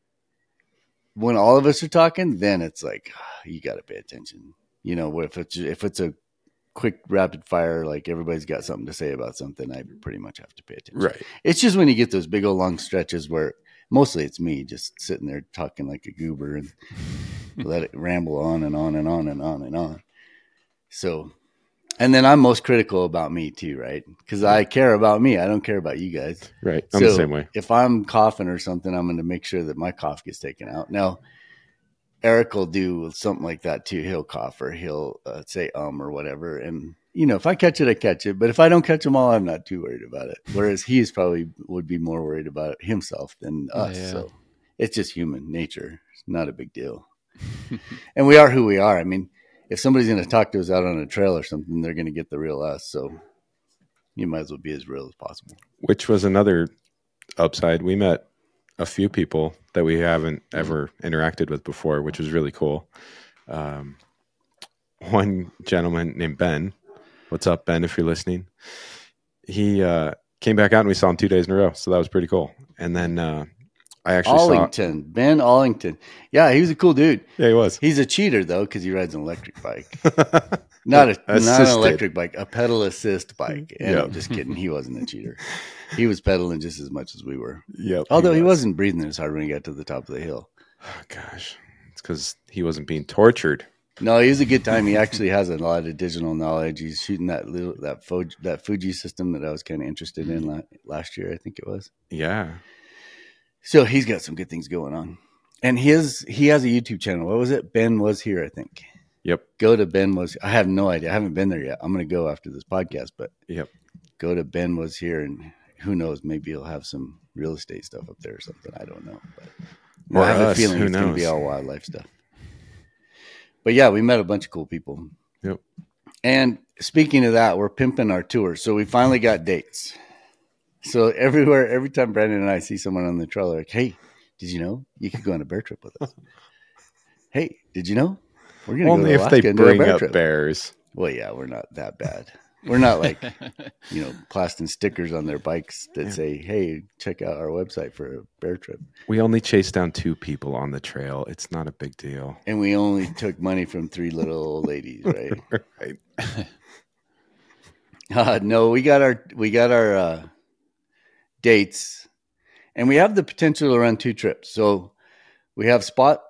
when all of us are talking, then it's like (sighs) you got to pay attention. You know, if it's if it's a quick rapid fire, like everybody's got something to say about something, I pretty much have to pay attention. Right. It's just when you get those big old long stretches where mostly it's me just sitting there talking like a goober and (laughs) let it ramble on and on and on and on and on. So, and then I'm most critical about me too, right? Because I care about me. I don't care about you guys. Right. I'm so the same way. If I'm coughing or something, I'm going to make sure that my cough gets taken out. Now, Eric will do something like that too. He'll cough or he'll uh, say um or whatever. And, you know, if I catch it, I catch it. But if I don't catch them all, I'm not too worried about it. Whereas he's probably would be more worried about it himself than us. Yeah. So it's just human nature. It's not a big deal. (laughs) and we are who we are. I mean, if somebody's going to talk to us out on a trail or something, they're going to get the real us. So you might as well be as real as possible. Which was another upside. We met a few people that we haven't ever interacted with before, which was really cool. Um, one gentleman named Ben. What's up, Ben? If you're listening, he uh, came back out and we saw him two days in a row, so that was pretty cool. And then uh, I actually Allington, Ben Allington. Yeah, he was a cool dude. Yeah, he was. He's a cheater though because he rides an electric bike, (laughs) not a not Assisted. an electric bike, a pedal assist bike. And Yeah. I'm just kidding. He wasn't a cheater. He was pedaling just as much as we were. Yep. Although he, was. wasn't breathing as hard when he got to the top of the hill. Oh, gosh, it's because he wasn't being tortured. No, he was a good time. He actually has a lot of digital knowledge. He's shooting that little that Fuji, that Fuji system that I was kind of interested in mm-hmm. la- last year. I think it was. Yeah. So he's got some good things going on. And his he has a YouTube channel. What was it? Ben was here, I think. Yep. Go to Ben was I have no idea. I haven't been there yet. I'm gonna go after this podcast, but Yep. go to Ben was here and who knows, maybe he'll have some real estate stuff up there or something. I don't know. But I have us, a feeling it's gonna be all wildlife stuff. But yeah, we met a bunch of cool people. Yep. And speaking of that, we're pimping our tour. So we finally got dates. So everywhere, every time Brandon and I see someone on the trail, like, "Hey, did you know you could go on a bear trip with us?" (laughs) hey, did you know we're gonna Only go if they and do a bring bear up trip? bears. Well, yeah, we're not that bad. We're not like (laughs) you know plasting stickers on their bikes that Yeah. say, "Hey, check out our website for a bear trip." We only chased down two people on the trail. It's not a big deal. And we only took money from three little old ladies, (laughs) right? right. Uh, no, we got our we got our uh, dates, and we have the potential to run two trips. So we have spot,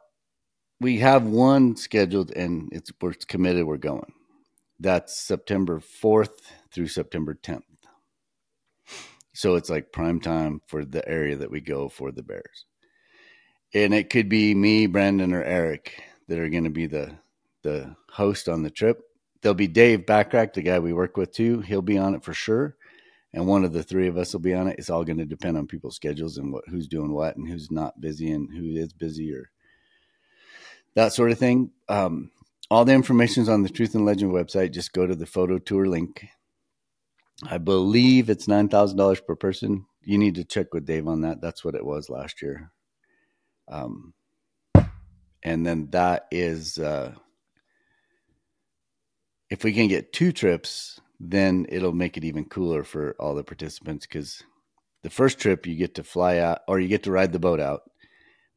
we have one scheduled, and it's we're committed. We're going. That's September fourth through September tenth. So it's like prime time for the area that we go for the Bears, and it could be me, Brandon, or Eric that are going to be the the host on the trip there'll be Dave Backrack, the guy we work with too. He'll be on it for sure. And one of the three of us will be on it. It's all going to depend on people's schedules and what who's doing what and who's not busy and who is busy or that sort of thing. Um, all the information is on the Truth and Legend website. Just go to the photo tour link. I believe it's nine thousand dollars per person. You need to check with Dave on that. That's what it was last year. Um, and then that is uh, if we can get two trips, then it'll make it even cooler for all the participants because the first trip you get to fly out or you get to ride the boat out,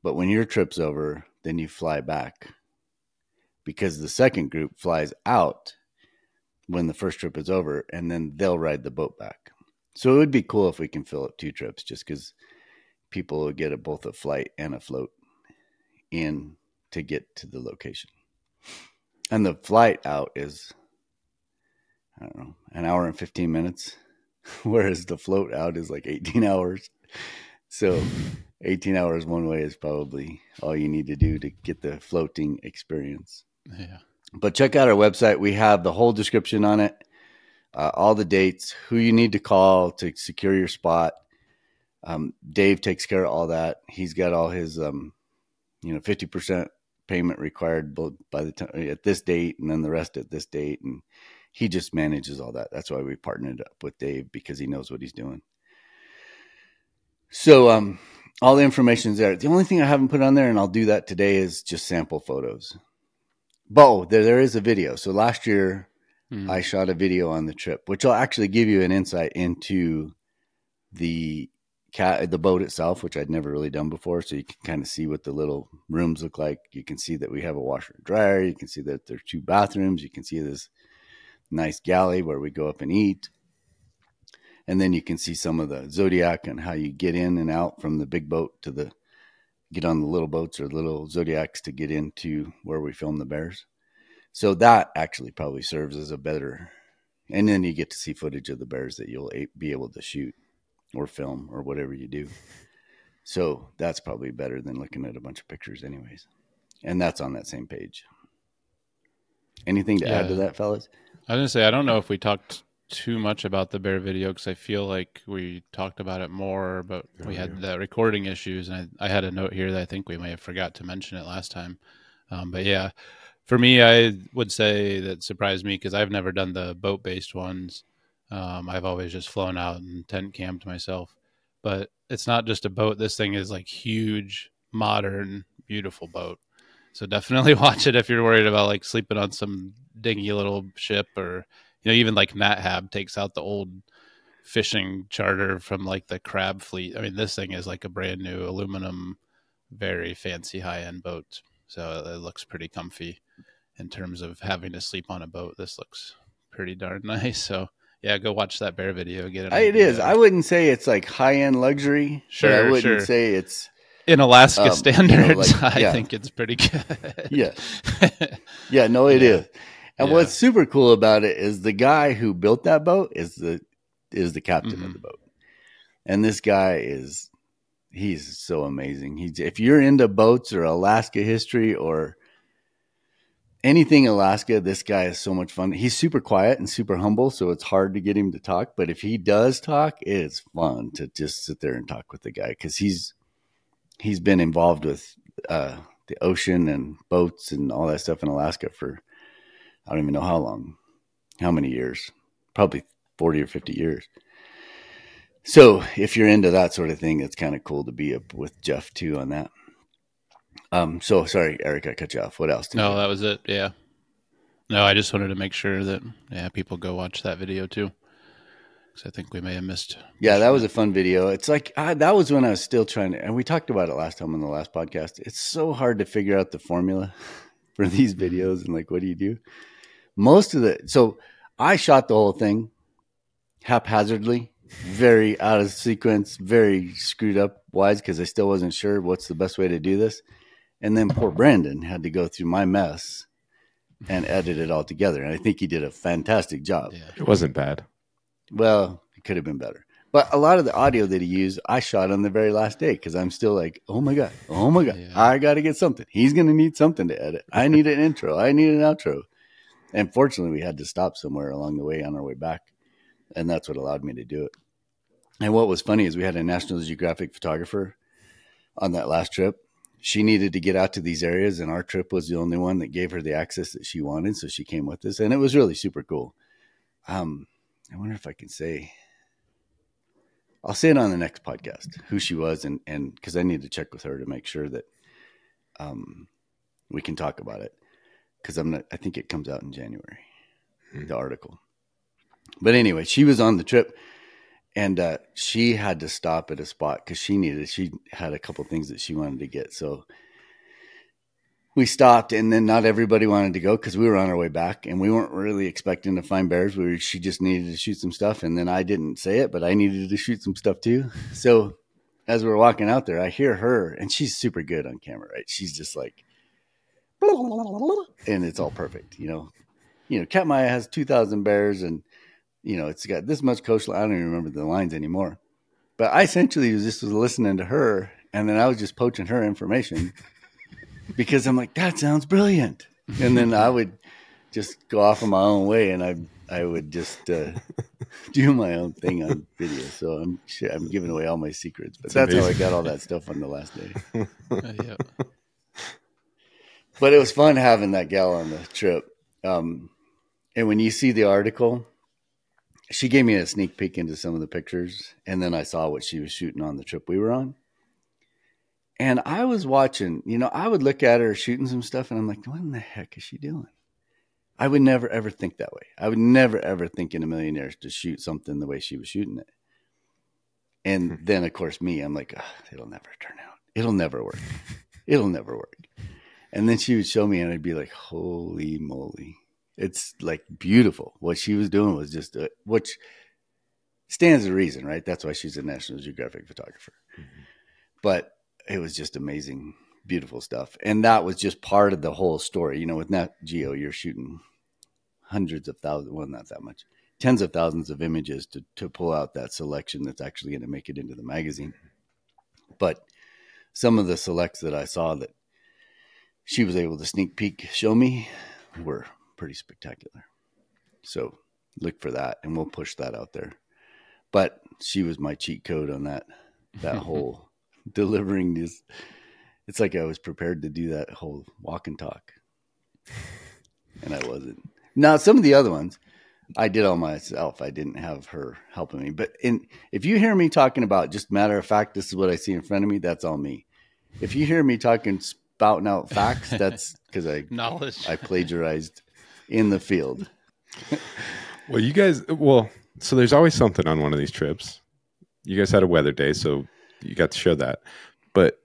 but when your trip's over, then you fly back because the second group flies out when the first trip is over and then they'll ride the boat back. So it would be cool if we can fill up two trips just because people will get a, both a flight and a float in to get to the location. And the flight out is, I don't know, an hour and 15 minutes, (laughs) whereas the float out is like 18 (laughs) hours. So 18 hours one way is probably all you need to do to get the floating experience. Yeah. But check out our website. We have the whole description on it, uh, all the dates, who you need to call to secure your spot. Um, Dave takes care of all that. He's got all his, um, you know, 50% payment required by the time at this date and then the rest at this date. And he just manages all that. That's why we partnered up with Dave because he knows what he's doing. So, um, all the information's there. The only thing I haven't put on there, and I'll do that today, is just sample photos. Bo, there, there is a video. So last year, mm. I shot a video on the trip, which will actually give you an insight into the cat, the boat itself, which I'd never really done before. So you can kind of see what the little rooms look like. You can see that we have a washer and dryer. You can see that there's two bathrooms. You can see this nice galley where we go up and eat. And then you can see some of the Zodiac and how you get in and out from the big boat to the get on the little boats or little zodiacs to get into where we film the bears. So that actually probably serves as a better, and then you get to see footage of the bears that you'll be able to shoot or film or whatever you do. So that's probably better than looking at a bunch of pictures, anyways. And that's on that same page. Anything to yeah. add to that, fellas? I was gonna say I don't know if we talked too much about the bear video because I feel like we talked about it more, but oh, we had yeah. the recording issues, and I, I, had a note here that I think we may have forgot to mention it last time. Um, but yeah, for me, I would say that surprised me because I've never done the boat based ones. Um, I've always just flown out and tent camped myself. But it's not just a boat. This thing is like huge, modern, beautiful boat. So definitely (laughs) watch it if you're worried about like sleeping on some dingy little ship or you know, even like Nat Hab takes out the old fishing charter from like the crab fleet. I mean, this thing is like a brand new aluminum, very fancy high end boat. So it looks pretty comfy in terms of having to sleep on a boat. This looks pretty darn (laughs) nice. So yeah, go watch that bear video. Get it. It is. I wouldn't say it's like high end luxury. Sure, I wouldn't sure. say it's in Alaska um, standards. You know, like, (laughs) yeah. I think it's pretty good. yeah, (laughs) yeah. No, it yeah. is. And yeah. what's super cool about it is the guy who built that boat is the is the captain mm-hmm. of the boat. And this guy is he's so amazing. He's if you're into boats or Alaska history or anything Alaska, this guy is so much fun. He's super quiet and super humble, so it's hard to get him to talk. But if he does talk, it's fun to just sit there and talk with the guy because he's he's been involved with uh, the ocean and boats and all that stuff in Alaska for I don't even know how long, how many years, probably 40 or 50 years. So if you're into that sort of thing, it's kind of cool to be up with Jeff too on that. Um, so sorry, Eric, I cut you off. What else? No, that was it. Yeah. No, I just wanted to make sure that yeah, people go watch that video too. Because I think we may have missed. Yeah, that was a fun video. It's like I, that was when I was still trying to, and we talked about it last time on the last podcast. It's so hard to figure out the formula (laughs) for these videos and like, what do you do? most of the so I shot the whole thing haphazardly, very out of sequence, very screwed up wise because I still wasn't sure what's the best way to do this. And then poor Brandon had to go through my mess and edit it all together. And I think he did a fantastic job. Yeah. It wasn't bad. Well, it could have been better. But a lot of the audio that he used, I shot on the very last day because I'm still like, oh my God, oh my God, yeah. I got to get something. He's going to need something to edit. I need an intro. I need an outro. And fortunately, we had to stop somewhere along the way on our way back. and that's what allowed me to do it. And what was funny is we had a National Geographic photographer on that last trip. She needed to get out to these areas, and our trip was the only one that gave her the access that she wanted. So she came with us, and it was really super cool. Um, I wonder if I can say, I'll say it on the next podcast who she was, and and because I need to check with her to make sure that um, we can talk about it because I'm not. I think it comes out in January, the article. But anyway, she was on the trip and uh, she had to stop at a spot because she needed she had a couple things that she wanted to get so we stopped and then not everybody wanted to go because we were on our way back and we weren't really expecting to find bears. We were, she just needed to shoot some stuff and then i didn't say it but i needed to shoot some stuff too. So as we are walking out there i hear her and she's super good on camera right? She's just like and it's all perfect you know. You know Katmai has 2000 bears and you know, it's got this much coastline. I don't even remember the lines anymore. But I essentially was just was listening to her, and then I was just poaching her information because I'm like, that sounds brilliant. And then I would just go off on my own way, and I I would just uh, (laughs) do my own thing on video. So I'm I'm giving away all my secrets, but that's, that's how I got all that stuff on the last day. Uh, (laughs) yeah. But it was fun having that gal on the trip. Um, and when you see the article, she gave me a sneak peek into some of the pictures, and then I saw what she was shooting on the trip we were on. And I was watching, you know, I would look at her shooting some stuff, and I'm like, what in the heck is she doing? I would never ever think that way. I would never ever think in a million years to shoot something the way she was shooting it. And hmm. then, of course, me, I'm like, it'll never turn out. It'll never work. It'll never work. And then she would show me, and I'd be like, holy moly it's like beautiful. What she was doing was just, uh, which stands to reason, right? That's why she's a National Geographic photographer. Mm-hmm. But it was just amazing, beautiful stuff. And that was just part of the whole story. You know, with Nat Geo, you're shooting hundreds of thousands, well, not that much, tens of thousands of images to, to pull out that selection that's actually going to make it into the magazine. But some of the selects that I saw that she was able to sneak peek show me were pretty spectacular. So look for that and we'll push that out there. But she was my cheat code on that that (laughs) whole (laughs) delivering this it's like I was prepared to do that whole walk and talk. And I wasn't. Now some of the other ones I did all myself. I didn't have her helping me. But in if you hear me talking about just matter of fact, this is what I see in front of me, that's all me. If you hear me talking spouting out facts, (laughs) that's because I knowledge I plagiarized in the field. (laughs) well, you guys, well, so there's always something on one of these trips. You guys had a weather day, so you got to show that. But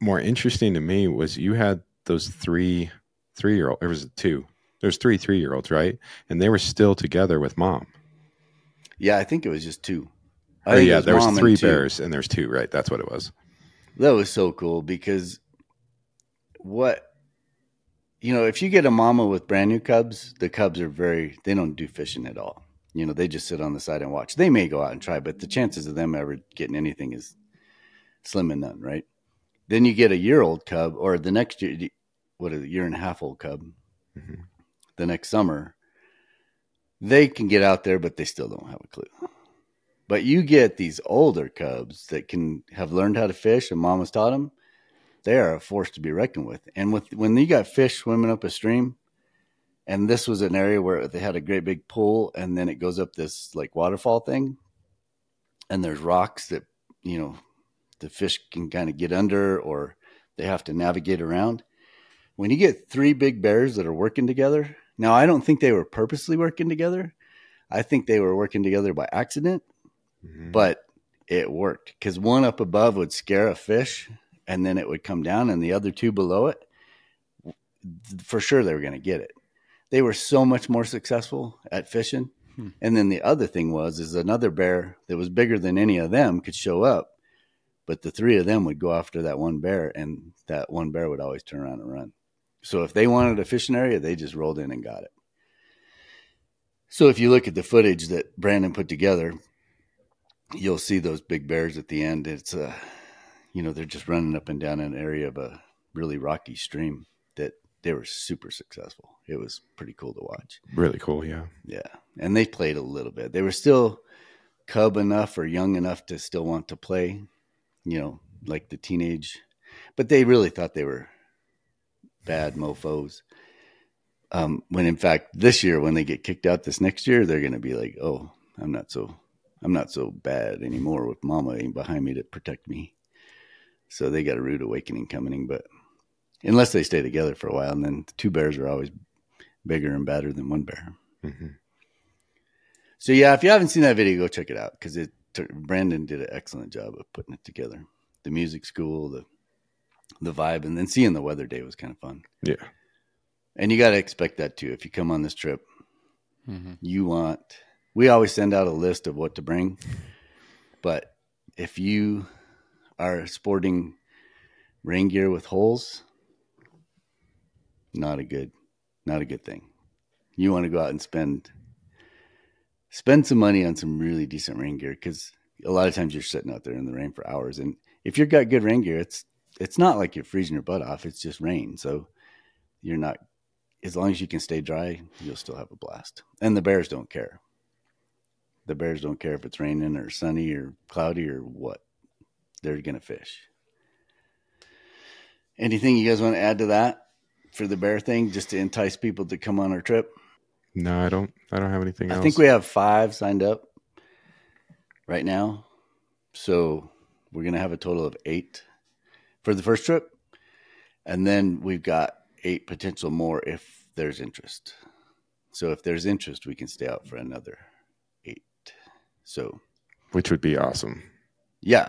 more interesting to me was you had those three three year old. There was two. There's three three year olds, right? And they were still together with mom. Yeah, I think it was just two. I oh, yeah, was there was three and bears and there's two, right? That's what it was. That was so cool because what you know, if you get a mama with brand new cubs, the cubs are very, they don't do fishing at all. You know, they just sit on the side and watch. They may go out and try, but the chances of them ever getting anything is slim and none, right? Then you get a year old cub or the next year, what a year and a half old cub mm-hmm. the next summer. They can get out there, but they still don't have a clue. But you get these older cubs that can have learned how to fish and mama's taught them they are a force to be reckoned with. And with when you got fish swimming up a stream, and this was an area where they had a great big pool, and then it goes up this like waterfall thing, and there's rocks that you know the fish can kind of get under, or they have to navigate around. When you get three big bears that are working together, now I don't think they were purposely working together. I think they were working together by accident, mm-hmm. but it worked because one up above would scare a fish and then it would come down, and the other two below it, for sure they were going to get it. They were so much more successful at fishing. Hmm. And then the other thing was, is another bear that was bigger than any of them could show up, but the three of them would go after that one bear, and that one bear would always turn around and run. So if they wanted a fishing area, they just rolled in and got it. So if you look at the footage that Brandon put together, you'll see those big bears at the end. It's a you know, they're just running up and down an area of a really rocky stream that they were super successful. It was pretty cool to watch. Really cool. Yeah. Yeah, and they played a little bit. They were still cub enough or young enough to still want to play, you know, like the teenage, but they really thought they were bad mofo's. Um, when in fact this year, when they get kicked out this next year, they're going to be like, "Oh, I'm not so, I'm not so bad anymore with Mama ain't behind me to protect me." So they got a rude awakening coming, but unless they stay together for a while, and then the two bears are always bigger and badder than one bear. hmm So yeah, if you haven't seen that video, go check it out because it Brandon did an excellent job of putting it together. The music school, the the vibe, and then seeing the weather day was kind of fun. Yeah. And you got to expect that too. If you come on this trip, Mhm. you want. We always send out a list of what to bring, but if you are sporting rain gear with holes, not a good, not a good thing. You want to go out and spend spend some money on some really decent rain gear because a lot of times you're sitting out there in the rain for hours, and if you've got good rain gear, it's it's not like you're freezing your butt off. It's just rain, so you're not. As long as you can stay dry, you'll still have a blast. And the bears don't care. The bears don't care if it's raining or sunny or cloudy or what. They're gonna fish. Anything you guys want to add to that for the bear thing, just to entice people to come on our trip? No, I don't. I don't have anything else. I think we have five signed up right now. So we're going to have a total of eight for the first trip. And then we've got eight potential more if there's interest. So if there's interest, we can stay out for another eight. So which would be awesome. yeah,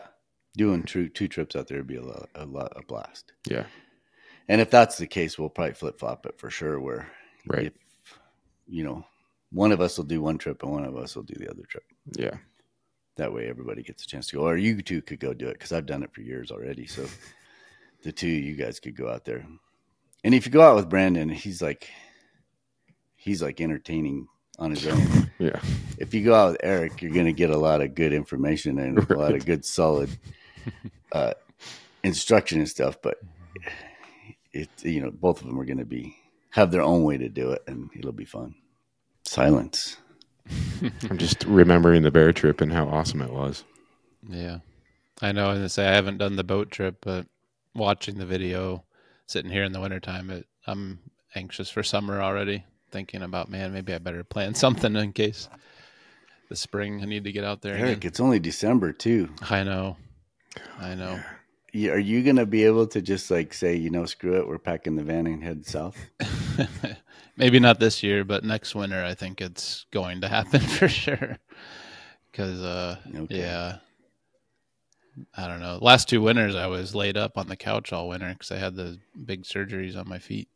doing true two trips out there would be a lot, a lot, a blast. Yeah. And if that's the case, we'll probably flip flop it for sure. Where Right. if you know one of us will do one trip and one of us will do the other trip. Yeah. That way, everybody gets a chance to go. Or you two could go do it because I've done it for years already. So (laughs) the two of you guys could go out there. And if you go out with Brandon, he's like, he's like entertaining on his own. (laughs) Yeah. if you go out with Eric, you're going to get a lot of good information and a lot of good, solid uh, instruction and stuff. But it, you know, both of them are going to be have their own way to do it, and it'll be fun. Silence. (laughs) I'm just remembering the bear trip and how awesome it was. Yeah. I know. I was gonna say I haven't done the boat trip, but watching the video, sitting here in the wintertime, it, I'm anxious for summer already. Thinking about, man, maybe I better plan (laughs) something in case the spring I need to get out there. Eric, again. it's only December too. I know. I know. Are you going to be able to just like say, you know, screw it, we're packing the van and head south? (laughs) maybe not this year, but next winter, I think it's going to happen (laughs) for sure. Because, uh, Okay. yeah, I don't know. Last two winters, I was laid up on the couch all winter because I had the big surgeries on my feet,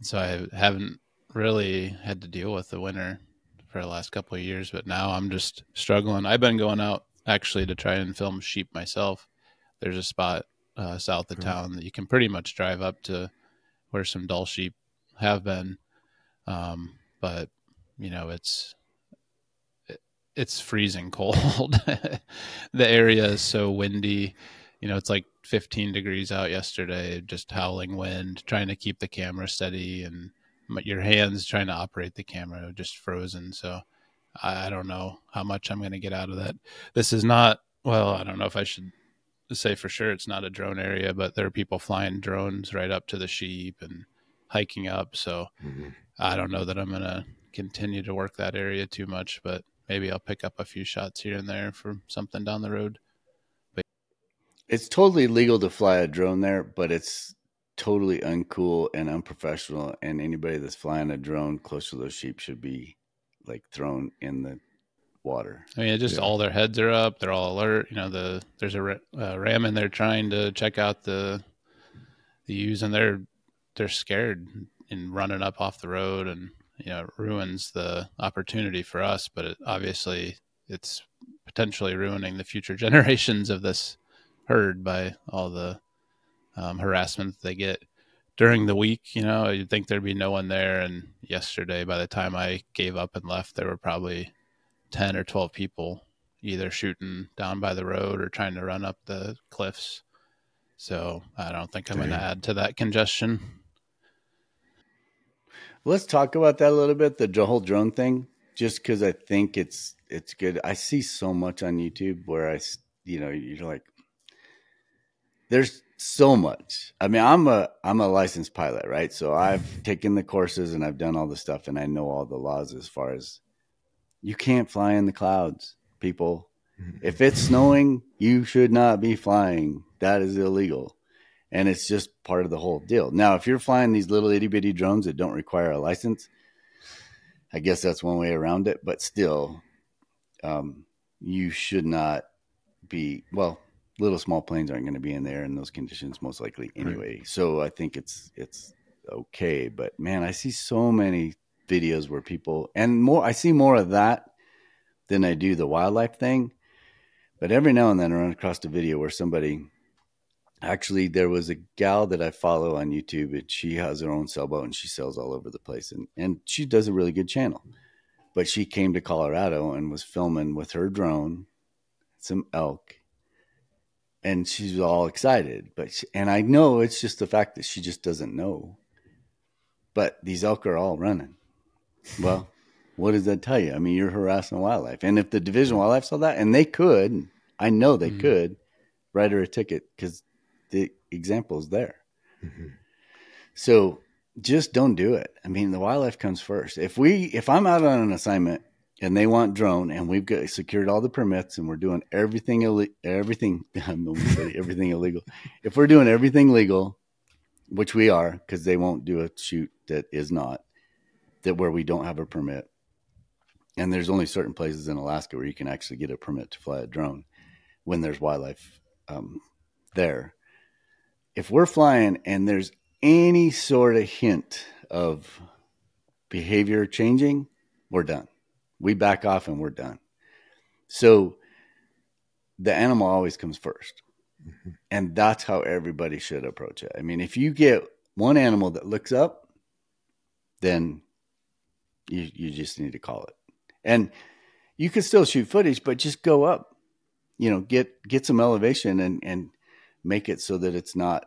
so I haven't really had to deal with the winter for the last couple of years. But now I'm just struggling. I've been going out actually to try and film sheep myself. There's a spot uh, south of Cool. town that you can pretty much drive up to where some Dall sheep have been, um, but you know it's it, it's freezing cold. (laughs) the area is so windy. You know, it's like 15 degrees out yesterday, just howling wind, trying to keep the camera steady, and your hands trying to operate the camera just frozen. So I, I don't know how much I'm going to get out of that. This is not well. I don't know if I should say for sure it's not a drone area, but there are people flying drones right up to the sheep and hiking up. So Mhm. I don't know that I'm going to continue to work that area too much, but maybe I'll pick up a few shots here and there for something down the road. But It's totally legal to fly a drone there, but it's totally uncool and unprofessional. And anybody that's flying a drone close to those sheep should be like thrown in the water. I mean, it just Yeah. all their heads are up. They're all alert. You know, the there's a uh, ram in there trying to check out the the ewes, and they're they're scared and running up off the road, and you know, it ruins the opportunity for us. But it, obviously, it's potentially ruining the future (laughs) generations of this herd by all the um, harassment they get during the week. You know, you'd think there'd be no one there, and yesterday, by the time I gave up and left, there were probably 10 or 12 people either shooting down by the road or trying to run up the cliffs. So I don't think I'm going to add to that congestion. Let's talk about that a little bit. The whole drone thing, just because I think it's it's good. I see so much on YouTube where I, you know, you're like, there's so much. I mean, I'm a I'm a licensed pilot, right? So I've taken the courses and I've done all the stuff, and I know all the laws as far as you can't fly in the clouds, people. If it's snowing, you should not be flying. That is illegal. And it's just part of the whole deal. Now, if you're flying these little itty bitty drones that don't require a license, I guess that's one way around it. But still, um, you should not be, well, little small planes aren't going to be in there in those conditions most likely anyway. So I think it's, it's okay. But man, I see so many videos where people, and more, I see more of that than I do the wildlife thing. But every now and then I run across a video where somebody actually there was a gal that I follow on YouTube and she has her own sailboat and she sails all over the place and, and she does a really good channel. But she came to Colorado and was filming with her drone, some elk, and she's all excited. But she, and I know it's just the fact that she just doesn't know. But these elk are all running. Well, what does that tell you? I mean, you're harassing wildlife. And if the Division of Wildlife saw that, and they could, I know they Mhm. could write her a ticket because the example is there. Mhm. So just don't do it. I mean, the wildlife comes first. If we, if I'm out on an assignment and they want drone and we've got secured all the permits and we're doing everything, ille- everything, I'm almost said everything illegal. If we're doing everything legal, which we are, because they won't do a shoot that is not, that where we don't have a permit. And there's only certain places in Alaska where you can actually get a permit to fly a drone when there's wildlife um, there. If we're flying and there's any sort of hint of behavior changing, we're done. We back off and we're done. So the animal always comes 1st And that's how everybody should approach it. I mean, if you get one animal that looks up, then you you just need to call it. And you can still shoot footage, but just go up. You know, get get some elevation and and make it so that it's not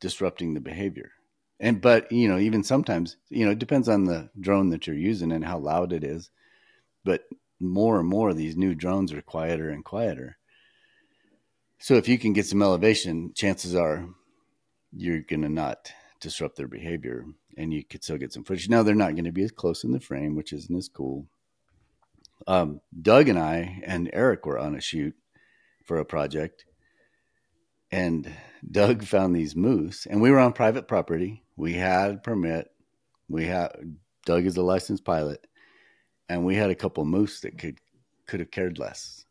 disrupting the behavior. And but you know, even sometimes, you know, it depends on the drone that you're using and how loud it is. But more and more these new drones are quieter and quieter. So if you can get some elevation, chances are you're gonna not disrupt their behavior and you could still get some footage. Now they're not going to be as close in the frame, which isn't as cool. Um, Doug and I and Eric were on a shoot for a project, and Doug found these moose, and we were on private property. We had permit. We had Doug is a licensed pilot, and we had a couple moose that could could have cared less.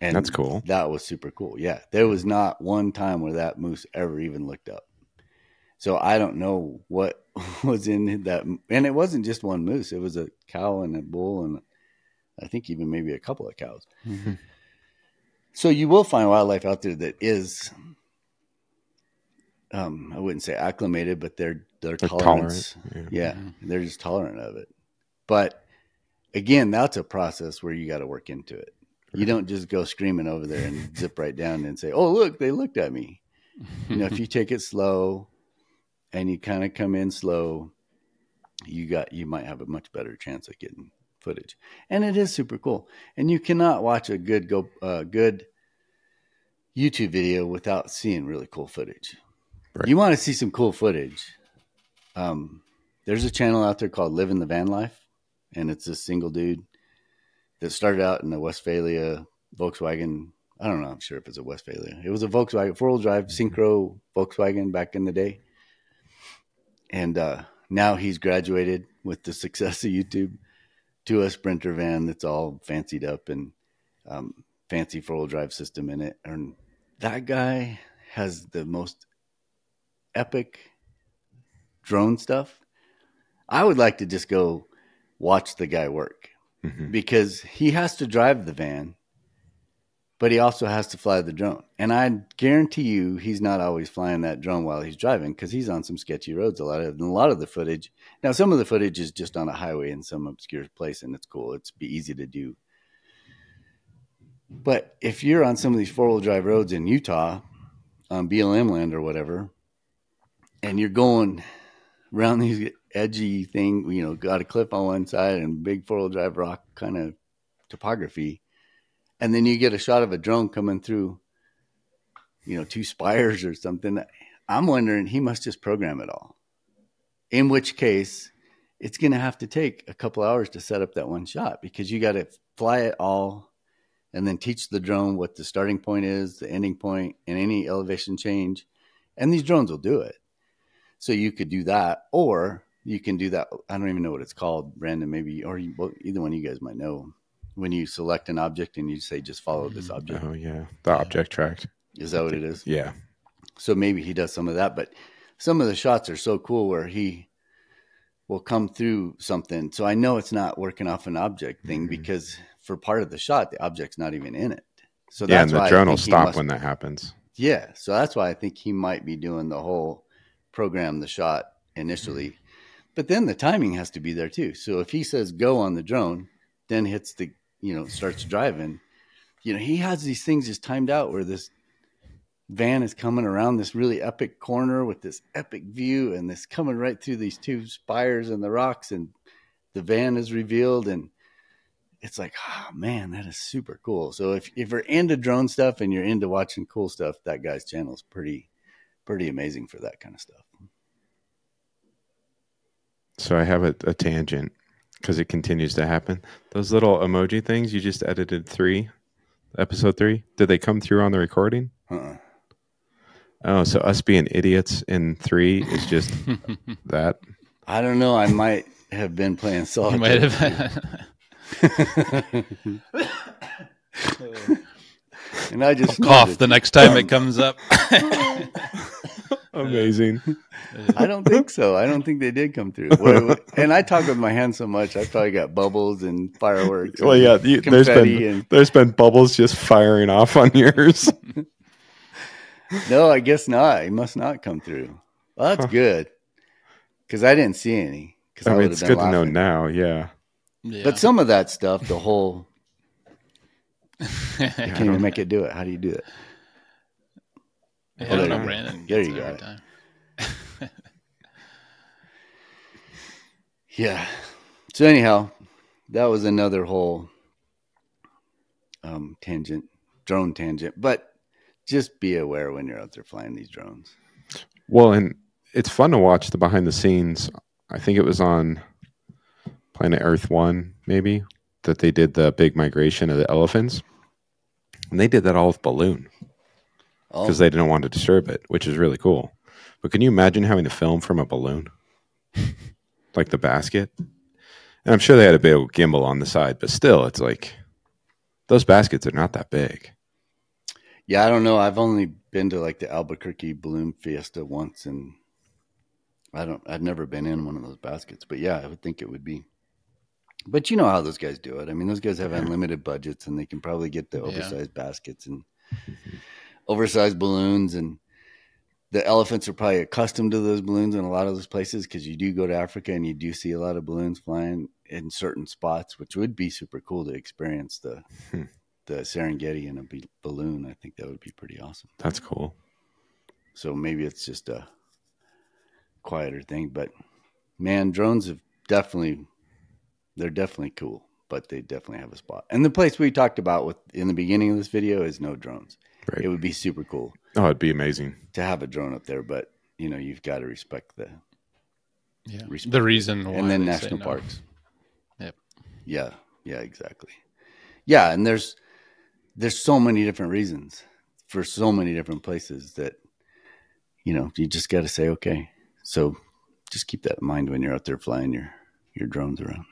And That's cool. That was super cool. Yeah, there was not one time where that moose ever even looked up. So I don't know what (laughs) was in that, and it wasn't just one moose. It was a cow and a bull, and I think even maybe a couple of cows. Mhm. So you will find wildlife out there that is, um, I wouldn't say acclimated, but they're they're They're tolerance. tolerant. Yeah. Yeah, Mhm. they're just tolerant of it. But again, that's a process where you got to work into it. You don't just go screaming over there and zip right down and say, "Oh, look, they looked at me." You know, if you (laughs) take it slow and you kind of come in slow, you got you might have a much better chance of getting footage. And it is super cool. And you cannot watch a good go uh, good YouTube video without seeing really cool footage. Right. You want to see some cool footage. Um, there's a channel out there called Living the Van Life, and it's a single dude that started out in the Westfalia Volkswagen. I don't know. I'm sure if it's a Westfalia. It was a Volkswagen four wheel drive Syncro Volkswagen back in the day, and uh, now he's graduated with the success of YouTube to a Sprinter van that's all fancied up and um, fancy four wheel drive system in it. And that guy has the most epic drone stuff. I would like to just go watch the guy work Mhm. because he has to drive the van, but he also has to fly the drone. And I guarantee you, he's not always flying that drone while he's driving because he's on some sketchy roads. A lot of and a lot of the footage. Now, some of the footage is just on a highway in some obscure place, and it's cool. It's be easy to do. But if you're on some of these four wheel drive roads in Utah, um, on BLM land or whatever, and you're going around these edgy thing, you know, got a cliff on one side and big four wheel drive rock kind of topography. And then you get a shot of a drone coming through, you know, two spires or something. I'm wondering he must just program it all. In which case, it's going to have to take a couple hours to set up that one shot because you got to fly it all and then teach the drone what the starting point is, the ending point, and any elevation change. And these drones will do it. So you could do that, or you can do that. I don't even know what it's called, Brandon. Maybe, or you, well, either one of you guys might know. When you select an object and you say just follow this object, Oh yeah, the object tracked. is that what it is? Yeah, So maybe he does some of that, but some of the shots are so cool where he will come through something. So I know it's not working off an object thing Mhm. because for part of the shot, the object's not even in it. So yeah, and the drone will stop must- when that happens. Yeah, so that's why I think he might be doing the whole program the shot initially. But then the timing has to be there too. So if he says go on the drone, then hits the, you know, starts driving, you know, he has these things just timed out where this van is coming around this really epic corner with this epic view and this coming right through these two spires and the rocks and the van is revealed and it's like, oh man, that is super cool. So if, if you're into drone stuff and you're into watching cool stuff, that guy's channel is pretty pretty amazing for that kind of stuff. So I have a, a tangent because it continues to happen. Those little emoji things you just edited three, episode three. Did they come through on the recording? Uh-uh. Oh, so us being idiots in three is just (laughs) that. I don't know. I might have been playing You solitaire. might have. (laughs) and I just cough the next time it um, comes up. (laughs) (laughs) Amazing. I don't think so. I don't think they did come through. What- (laughs) and I talk with my hands so much, I probably got bubbles and fireworks. Well, and yeah, you, there's confetti been and there's been bubbles just firing off on yours. (laughs) no, I guess not. It must not come through. Well, that's Huh. good because I didn't see any. Because I mean, would've it's been good to know now. Yeah. Yeah. But some of that stuff, the whole, I I can't don't- even make it do it. How do you do it? Yeah, I there know. Brandon. There you go. (laughs) Yeah. So anyhow, that was another whole um, tangent, drone tangent. But just be aware when you're out there flying these drones. Well, and it's fun to watch the behind the scenes. I think it was on Planet Earth One, maybe that they did the big migration of the elephants, and they did that all with balloon Oh, because they didn't want to disturb it, which is really cool. But can you imagine having to film from a balloon, (laughs) like the basket? And I'm sure they had a big gimbal on the side, but still, it's like those baskets are not that big. yeah, I don't know. I've only been to like the Albuquerque Balloon Fiesta once, and I don't. I've never been in one of those baskets, but yeah, I would think it would be. But you know how those guys do it. I mean, those guys have unlimited budgets, and they can probably get the Yeah. oversized baskets and oversized balloons, and the elephants are probably accustomed to those balloons in a lot of those places because you do go to Africa and you do see a lot of balloons flying in certain spots, which would be super cool to experience the Hmm. the Serengeti in a b- balloon. I think that would be pretty awesome. That's cool. So maybe it's just a quieter thing, but man, drones have definitely they're definitely cool, but they definitely have a spot. And the place we talked about with in the beginning of this video is no drones. Right. It would be super cool Oh, it'd be amazing. to have a drone up there, but you know, you've got to respect the Yeah. Respect The reason why and then national no. parks. Yep. Yeah, yeah, exactly. Yeah, and there's there's so many different reasons for so many different places that you know you just got to say okay. So just keep that in mind when you're out there flying your your drones around.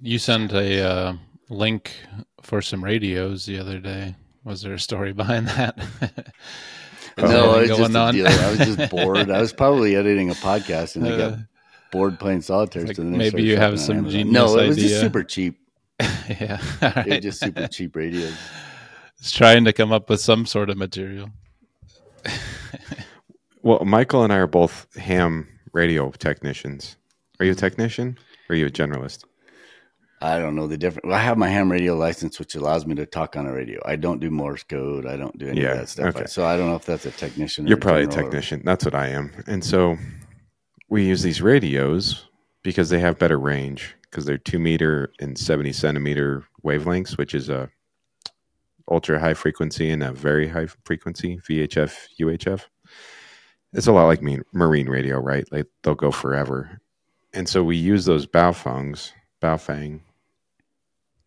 You sent a uh, link for some radios the other day. Was there a story behind that? (laughs) no, anything it was just a deal. I was just (laughs) bored. I was probably editing a podcast and I got Uh, bored playing solitaire. like so then maybe you have shopping some Amazon. No, it was just super cheap. (laughs) yeah. It was just super cheap radios. It's trying to come up with some sort of material. Well, Michael and I are both ham radio technicians. Are you a technician or are you a generalist? I don't know the difference. Well, I have my ham radio license, which allows me to talk on a radio. I don't do Morse code. I don't do any Yeah, of that stuff. okay. So I don't know if that's a technician. You're probably a general or- technician. That's what I am. And so we use these radios because they have better range because they're two meter and 70 centimeter wavelengths, which is a ultra high frequency and a very high frequency VHF UHF. It's a lot like marine radio, right? Like they'll go forever. And so we use those Baofengs, Baofeng,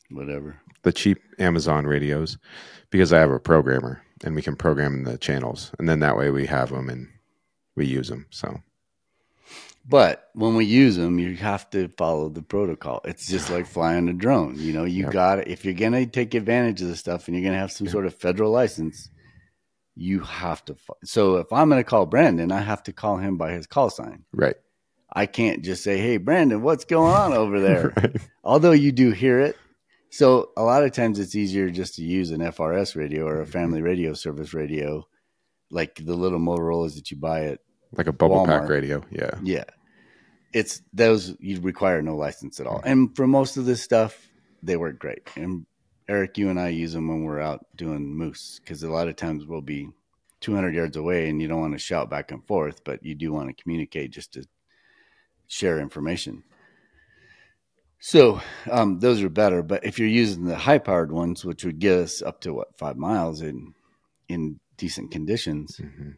whatever, the cheap Amazon radios, because I have a programmer and we can program the channels, and then that way we have them and we use them. So but when we use them, you have to follow the protocol. It's just like flying a drone. You know, you yep. got if you're gonna take advantage of the stuff and you're gonna have some yep. sort of federal license, you have to. So if I'm gonna call Brandon, I have to call him by his call sign. Right. I can't just say, "Hey, Brandon, what's going on over there?" (laughs) right. Although you do hear it. So a lot of times it's easier just to use an FRS radio or a mm-hmm. family radio service radio, like the little Motorola's that you buy at like a bubble Walmart. pack radio. Yeah. Yeah. It's those you require no license at all. Mm-hmm. And for most of this stuff, they work great. And Eric, you and I use them when we're out doing moose because a lot of times we'll be 200 yards away and you don't want to shout back and forth, but you do want to communicate just to share information. So um, those are better. But if you're using the high powered ones, which would get us up to what five miles in in decent conditions, mm-hmm.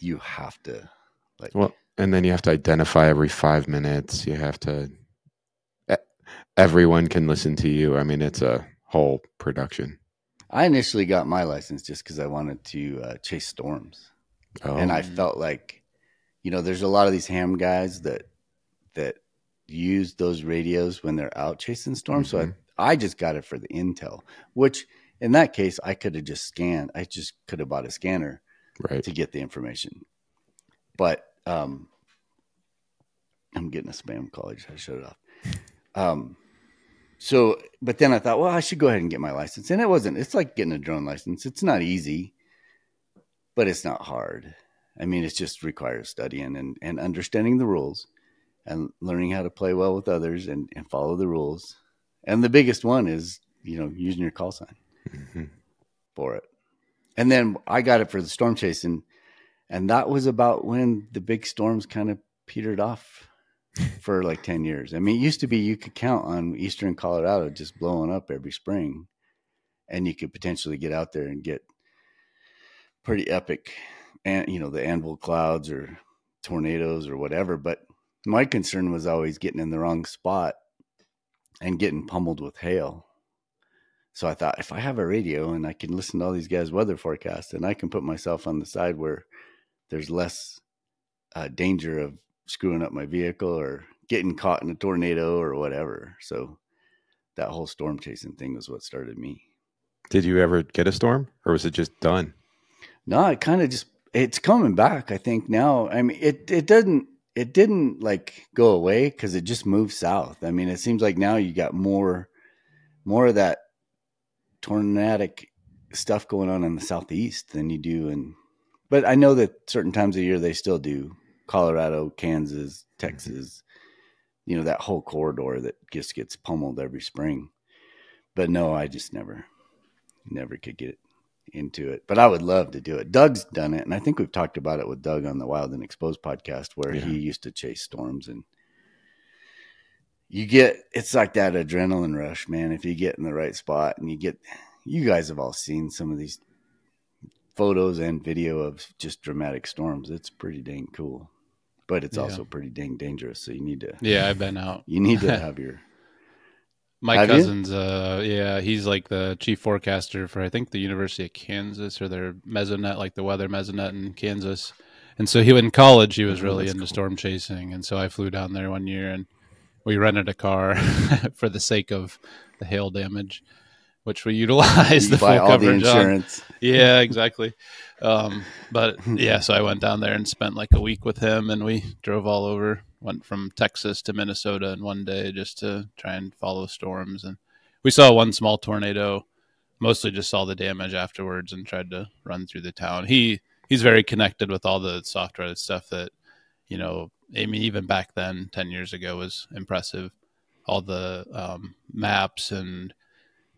you have to like, well, and then you have to identify every five minutes. You have to. Everyone can listen to you. I mean, it's a whole production. I initially got my license just because I wanted to uh, chase storms, oh. and I felt like, you know, there's a lot of these ham guys that that use those radios when they're out chasing storms. Mm-hmm. So I, mm-hmm. I just got it for the intel, which in that case I could have just scanned. I just could have bought a scanner right. to get the information. But um, I'm getting a spam call. I just shut it off. Um, so, but then I thought, well, I should go ahead and get my license. And it wasn't, it's like getting a drone license. It's not easy, but it's not hard. I mean, it just requires studying and, and understanding the rules and learning how to play well with others and, and follow the rules. And the biggest one is, you know, using your call sign mm-hmm. for it. And then I got it for the storm chasing and that was about when the big storms kind of petered off (laughs) for like 10 years. I mean, it used to be you could count on eastern Colorado just blowing up every spring, and you could potentially get out there and get pretty epic, and you know, the anvil clouds or tornadoes or whatever. But my concern was always getting in the wrong spot and getting pummeled with hail. So I thought if I have a radio and I can listen to all these guys' weather forecasts, and I can put myself on the side where there's less uh, danger of screwing up my vehicle or getting caught in a tornado or whatever. So that whole storm chasing thing was what started me. Did you ever get a storm or was it just done? No, it kind of just it's coming back. I think now. I mean, it it doesn't it didn't like go away because it just moved south. I mean, it seems like now you got more more of that tornadic stuff going on in the southeast than you do in but I know that certain times of year they still do Colorado, Kansas, Texas, mm-hmm. you know, that whole corridor that just gets pummeled every spring. But no, I just never, never could get into it. But I would love to do it. Doug's done it. And I think we've talked about it with Doug on the Wild and Exposed podcast where yeah. he used to chase storms and you get, it's like that adrenaline rush, man. If you get in the right spot and you get, you guys have all seen some of these photos and video of just dramatic storms. It's pretty dang cool, but it's yeah. also pretty dang dangerous. So you need to. Yeah, I've been out. You need to (laughs) have your. My have cousin's, uh, yeah, he's like the chief forecaster for I think the University of Kansas or their mesonet, like the weather mesonet in Kansas. And so he in college, he was oh, really into cool. storm chasing, and so I flew down there one year and we rented a car (laughs) for the sake of the hail damage which we utilized the full coverage the insurance. On. Yeah, (laughs) exactly. Um, but yeah, so I went down there and spent like a week with him, and we drove all over. Went from Texas to Minnesota in one day just to try and follow storms, and we saw one small tornado. Mostly just saw the damage afterwards and tried to run through the town. He he's very connected with all the software stuff that you know. I mean, even back then, ten years ago, was impressive. All the um, maps and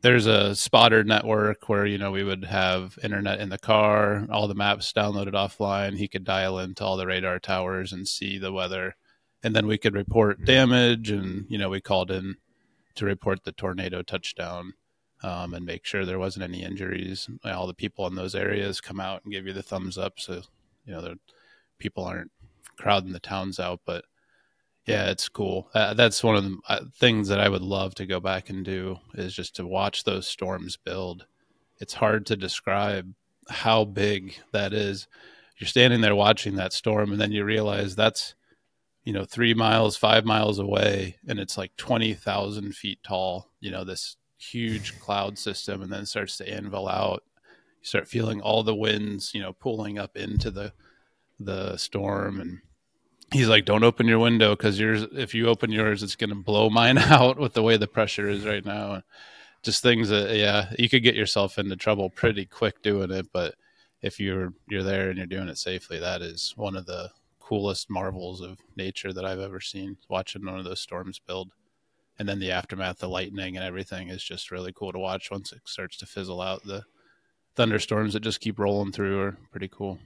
there's a spotter network where you know we would have internet in the car all the maps downloaded offline he could dial into all the radar towers and see the weather and then we could report damage, and you know we called in to report the tornado touchdown um, and make sure there wasn't any injuries. All the people in those areas come out and give you the thumbs up, so you know the people aren't crowding the towns out. But yeah, it's cool. Uh, that's one of the uh, things that I would love to go back and do is just to watch those storms build. It's hard to describe how big that is. You're standing there watching that storm, and then you realize that's you know three miles, five miles away, and it's like twenty thousand feet tall. You know this huge cloud system, and then starts to anvil out. You start feeling all the winds, you know, pulling up into the the storm and he's like, "Don't open your window because yours. If you open yours, it's going to blow mine (laughs) out with the way the pressure is right now." Just things that, yeah, you could get yourself into trouble pretty quick doing it. But if you're you're there and you're doing it safely, that is one of the coolest marvels of nature that I've ever seen. Watching one of those storms build, and then the aftermath, the lightning and everything is just really cool to watch. Once it starts to fizzle out, the thunderstorms that just keep rolling through are pretty cool.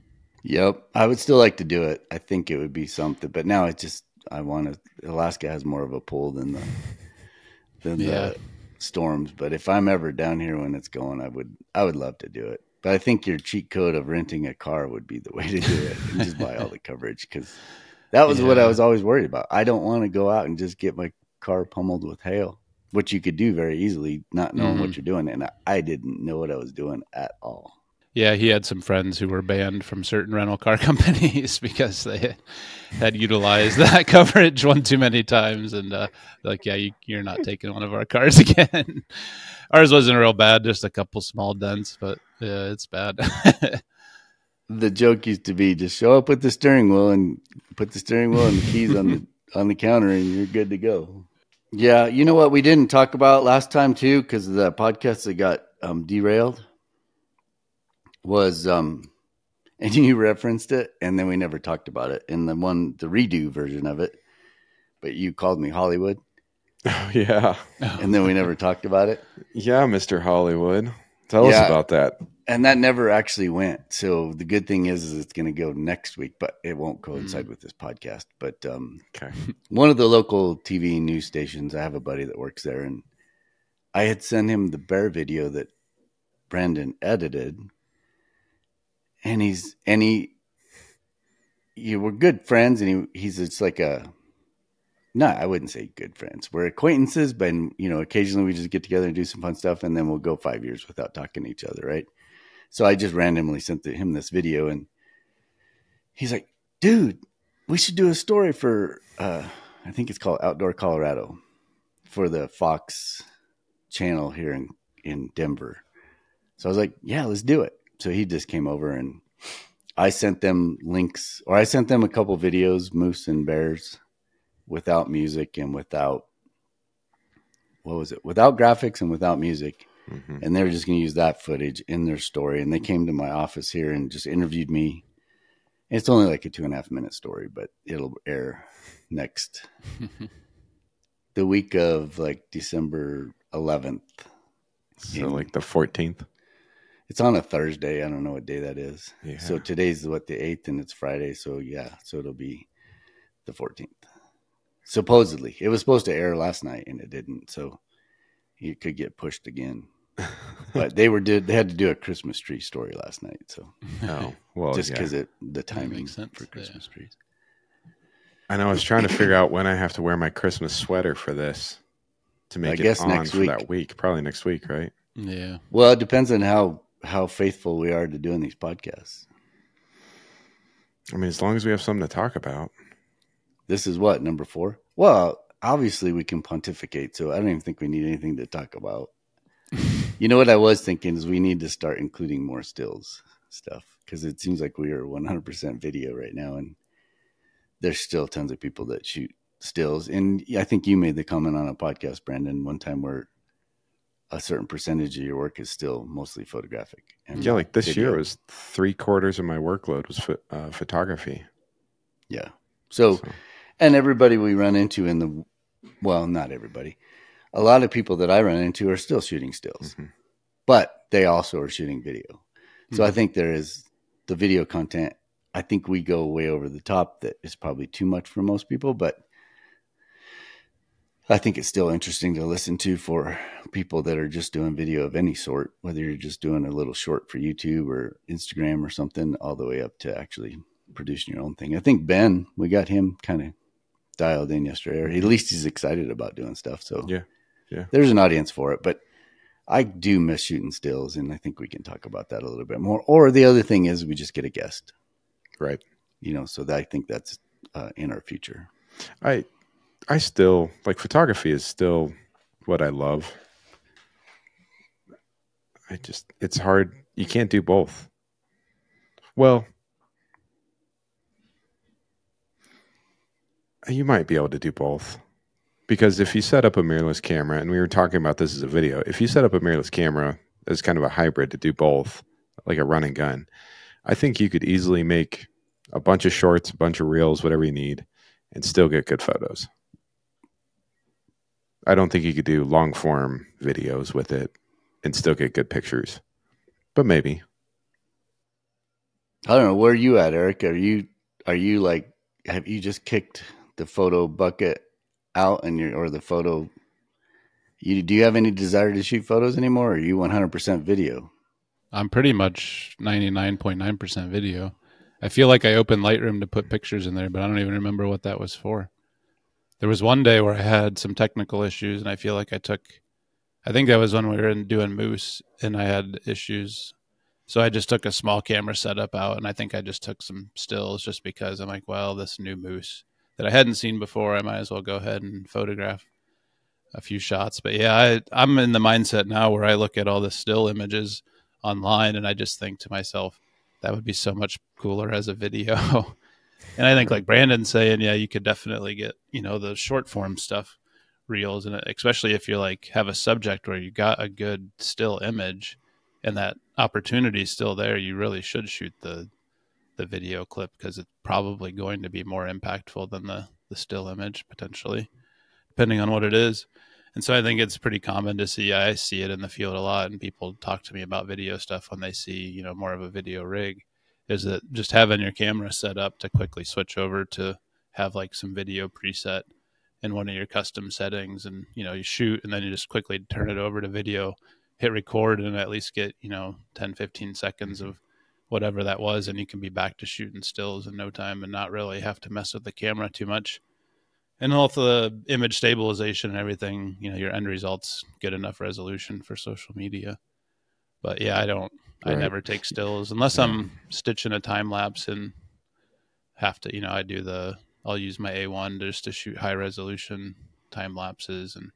Yep, I would still like to do it. I think it would be something, but now it just I want to. Alaska has more of a pull than the than yeah. the storms. But if I'm ever down here when it's going, I would I would love to do it. But I think your cheat code of renting a car would be the way to do it and just buy all the (laughs) coverage because that was yeah. what I was always worried about. I don't want to go out and just get my car pummeled with hail, which you could do very easily, not knowing mm-hmm. what you're doing. And I, didn't know what I was doing at all. Yeah, he had some friends who were banned from certain rental car (laughs) companies because they had utilized that (laughs) coverage one too many times, and uh, like, yeah, you, are not taking one of our cars again. Ours wasn't real bad, just a couple small dents, but yeah, it's bad. (laughs) the joke used to be just show up with the steering wheel and put the steering wheel and the keys on the (laughs) on the counter, and you're good to go. Yeah, you know what we didn't talk about last time too, because the podcast that got um, derailed was um (laughs) and you referenced it and then we never talked about it in the one the redo version of it but you called me hollywood oh yeah and then we never talked about it yeah mr hollywood tell yeah, us about that. And that never actually went. So the good thing is, is it's going to go next week but it won't coincide mm. with this podcast. But um okay. (laughs) one of the local tv news stations i have a buddy that works there and i had sent him the bear video that brandon edited. And he's and he you were good friends and he he's it's like a no i wouldn't say good friends. We're acquaintances but you know occasionally we just get together and do some fun stuff and then we'll go five years without talking to each other right? So i just randomly sent him this video and he's like dude we should do a story for uh i think it's called outdoor colorado for the fox channel here in in denver. So i was like yeah let's do it. So he just came over and I sent them links, or I sent them a couple videos, moose and bears, without music and without what was it? Without graphics and without music. Mm-hmm. And they were just going to use that footage in their story. And they came to my office here and just interviewed me. It's only like a two and a half minute story, but it'll air next (laughs) the week of like December 11th. So, in, like the 14th? It's on a Thursday. I don't know what day that is. Yeah. So today's what the eighth, and it's Friday. So yeah, so it'll be the fourteenth. Supposedly, it was supposed to air last night, and it didn't. So it could get pushed again. (laughs) but they were did they had to do a Christmas tree story last night. So oh (laughs) well, just because yeah. it the timing for Christmas yeah. trees. And. I was trying to figure out when I have to wear my Christmas sweater for this to make I it on for week. that week. Probably next week, right? Yeah. Well, it depends on how how faithful we are to doing these podcasts. I mean, as long as we have something to talk about. This is what number four. Well, obviously we can pontificate, so I don't even think we need anything to talk about. (laughs) you know what I was thinking is we need to start including more stills stuff because it seems like we are 100% video right now, and there's still tons of people that shoot stills. And I think you made the comment on a podcast, Brandon, one time where a certain percentage of your work is still mostly photographic. Yeah, like this video. year was three quarters of my workload was uh, photography. Yeah. So, so, and everybody we run into in the, well, not everybody, a lot of people that I run into are still shooting stills, mm-hmm. but they also are shooting video. So mm-hmm. I think there is the video content I think we go way over the top that is probably too much for most people, but I think it's still interesting to listen to for people that are just doing video of any sort, whether you're just doing a little short for YouTube or Instagram or something, all the way up to actually producing your own thing. I think Ben, we got him kind of dialed in yesterday, or at least he's excited about doing stuff. So Yeah. Yeah. there's an audience for it. But I do miss shooting stills, and I think we can talk about that a little bit more. Or the other thing is we just get a guest, Right. you know. So that, I think that's uh, in our future. I I still like photography is still what I love. I just it's hard. You can't do both. Well, you might be able to do both. Because if you set up a mirrorless camera, and we were talking about this as a video, if you set up a mirrorless camera as kind of a hybrid to do both, like a run and gun, I think you could easily make a bunch of shorts, a bunch of reels, whatever you need, and still get good photos. I don't think you could do long form videos with it and still get good pictures. But maybe. I don't know where are you at, Eric. Are you are you like have you just kicked the photo bucket out and your or the photo? You do you have any desire to shoot photos anymore? Or are you one hundred percent video? I'm pretty much 99.9% video. I feel like I opened Lightroom to put pictures in there, but I don't even remember what that was for. There was one day where I had some technical issues, and I feel like I took, I think that was when we were in doing Moose, and I had issues. So I just took a small camera setup out, and I think I just took some stills just because I'm like, well, this new Moose that I hadn't seen before, I might as well go ahead and photograph a few shots. But yeah, I, I'm in the mindset now where I look at all the still images online and I just think to myself, that would be so much cooler as a video. (laughs) and I think like Brandon saying, yeah, you could definitely get, you know, the short form stuff reels and especially if you like have a subject where you got a good still image and that opportunity is still there, you really should shoot the the video clip because it's probably going to be more impactful than the the still image potentially, depending on what it is. And so I think it's pretty common to see. I see it in the field a lot, and people talk to me about video stuff when they see, you know, more of a video rig. Is that just having your camera set up to quickly switch over to have like some video preset in one of your custom settings, and you know, you shoot, and then you just quickly turn it over to video, hit record, and at least get you know 10, 15 seconds mm-hmm. of whatever that was, and you can be back to shooting stills in no time and not really have to mess with the camera too much and all the image stabilization and everything, you know, your end results get enough resolution for social media. But yeah, I don't. I never take (laughs) stills unless I'm stitching a time lapse and have to. You know, I do the. I'll use my A1 just to shoot high resolution time lapses and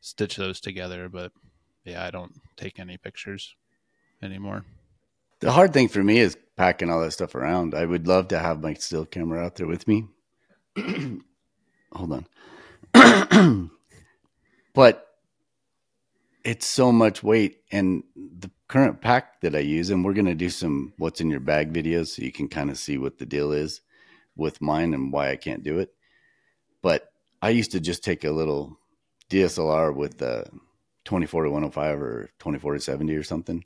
stitch those together. But yeah, I don't take any pictures anymore. The hard thing for me is packing all that stuff around. I would love to have my still camera out there with me. (clears throat) Hold on. (clears throat) but it's so much weight and the current pack that I use and we're going to do some what's in your bag videos so you can kind of see what the deal is with mine and why I can't do it. But I used to just take a little DSLR with the 24 to 105 or 24 to 70 or something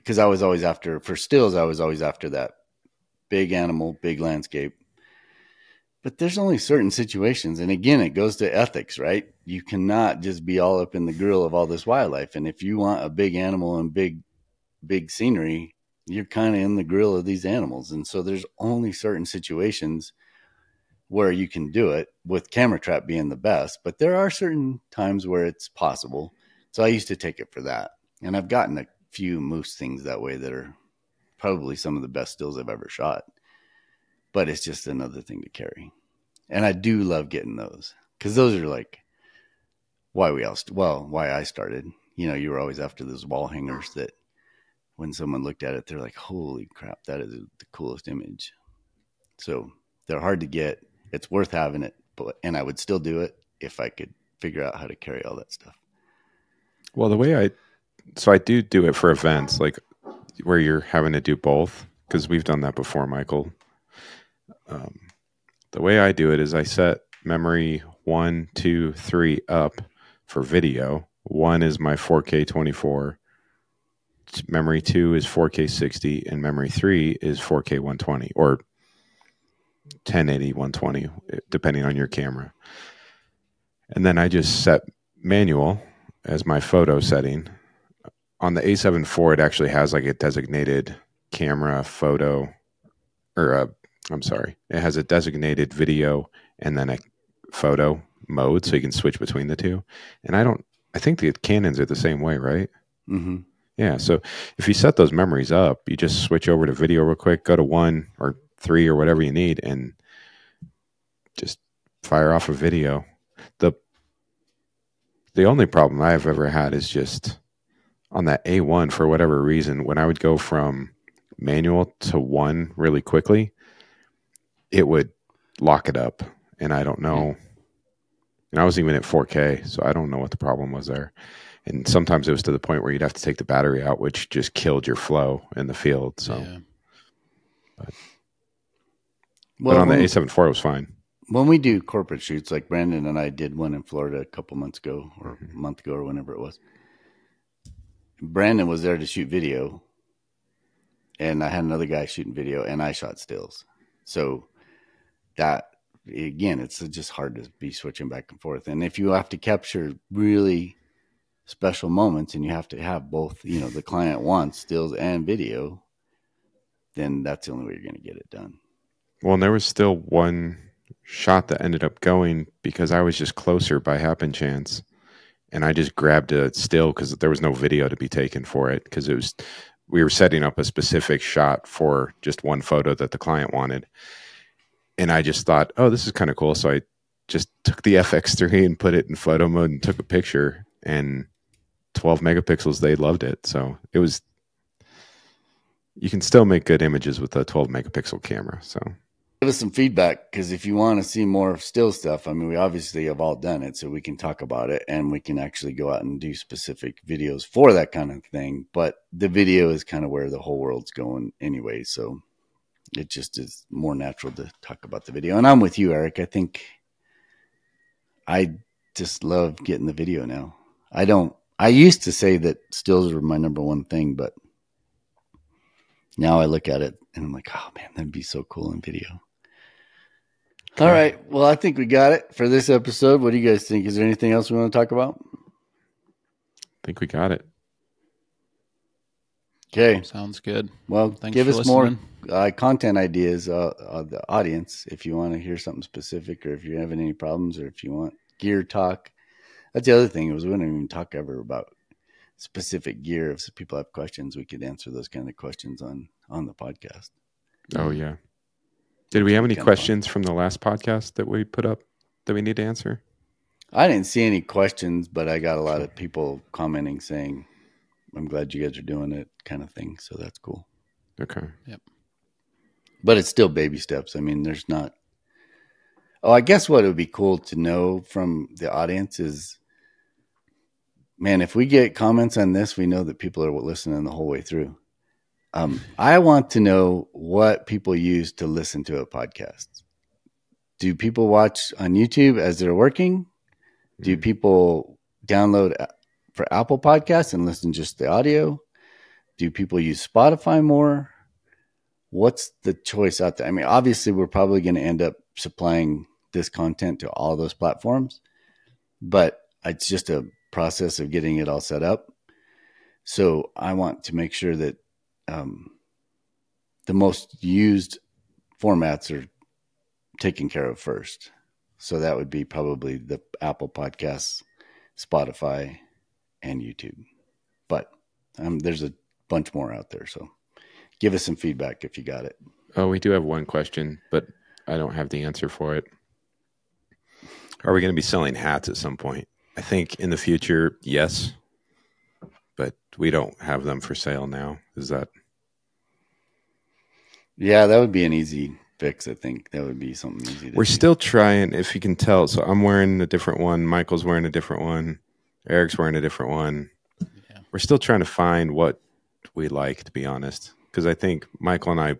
because I was always after for stills. I was always after that big animal, big landscape. But there's only certain situations, and again, it goes to ethics, right? You cannot just be all up in the grill of all this wildlife, and if you want a big animal and big, big scenery, you're kind of in the grill of these animals, and so there's only certain situations where you can do it with camera trap being the best, but there are certain times where it's possible. So I used to take it for that, and I've gotten a few moose things that way that are probably some of the best stills I've ever shot. But it's just another thing to carry. And I do love getting those because those are like why we all, st- well, why I started. You know, you were always after those wall hangers that when someone looked at it, they're like, holy crap, that is the coolest image. So they're hard to get. It's worth having it. But, and I would still do it if I could figure out how to carry all that stuff. Well, the way I, so I do do it for events like where you're having to do both because we've done that before, Michael. Um, the way I do it is I set memory one, two, three up for video. One is my 4K 24, memory 2 is 4K 60 and memory 3 is 4K 120 or 1080 120 depending on your camera. And then I just set manual as my photo setting. On the A7 IV it actually has like a designated camera photo or a I'm sorry, it has a designated video and then a photo mode so you can switch between the two. And I don't I think the Canons are the same way, right? Mm-hmm. Yeah. So if you set those memories up, you just switch over to video real quick, go to one or three or whatever you need, and just fire off a video. The the only problem I've ever had is just on that A1 for whatever reason, when I would go from manual to one really quickly, it would lock it up. And I don't know. And I was even at 4K, so I don't know what the problem was there. And sometimes it was to the point where you'd have to take the battery out, which just killed your flow in the field. So, Yeah. but Well, on the A7 IV, it was fine. when we do corporate shoots, like Brandon and I did one in Florida a couple months ago, or Mm-hmm. a month ago, or whenever it was. Brandon was there to shoot video, and I had another guy shooting video, and I shot stills. So that again, it's just hard to be switching back and forth. And if you have to capture really special moments, and you have to have both, you know, the client wants stills and video, then that's the only way you're going to get it done. Well, and there was still one shot that ended up going because I was just closer by happen chance. And I just grabbed a still because there was no video to be taken for it because it was we were setting up a specific shot for just one photo that the client wanted. And I just thought, oh, this is kind of cool. So I just took the (laughs) FX3 and put it in photo mode and took a picture and 12 megapixels. They loved it. So it was, you can still make good images with a 12 megapixel camera. So give us some feedback because if you want to see more still stuff, I mean, we obviously have all done it, so we can talk about it and we can actually go out and do specific videos for that kind of thing. But the video is kind of where the whole world's going anyway, so it just is more natural to talk about the video. And I'm with you, Eric. I think I just love getting the video now. I don't. I used to say that stills were my number one thing, but now I look at it and I'm like, oh man, that'd be so cool in video. All right. Well, I think we got it for this episode. What do you guys think? Is there anything else we want to talk about? I think we got it. Okay. Sounds good. Well, Thanks give for us more uh, content ideas, uh, uh, the audience, if you want to hear something specific, or if you're having any problems, or if you want gear talk. That's the other thing was we don't even talk ever about specific gear. If people have questions, we could answer those kind of questions on on the podcast. Oh yeah. Did we have any questions from the last podcast that we put up that we need to answer? I didn't see any questions, but I got a lot of people commenting saying, "I'm glad you guys are doing it," kind of thing. So that's cool. Okay. Yep. But it's still baby steps. I mean, there's not. Oh, I guess what it would be cool to know from the audience is, man, if we get comments on this, we know that people are listening the whole way through. Um, I want to know what people use to listen to a podcast. Do people watch on YouTube as they're working? Do Mm. people download for Apple Podcasts and listen just the audio? Do people use Spotify more? what's the choice out there? I mean, obviously, we're probably going to end up supplying this content to all those platforms, but it's just a process of getting it all set up. So I want to make sure that um, the most used formats are taken care of first. So that would be probably the Apple Podcasts, Spotify, and YouTube. But um, there's a bunch more out there. So give us some feedback if you got it. Oh, we do have one question, but I don't have the answer for it. Are we going to be selling hats at some point? I think in the future, yes, but we don't have them for sale now. Is that Yeah, that would be an easy fix. I think that would be something easy. To we're do. still trying? If you can tell, so I'm wearing a different one. Michael's wearing a different one. Eric's wearing a different one. Yeah. We're still trying to find what we like, to be honest, because I think Michael and I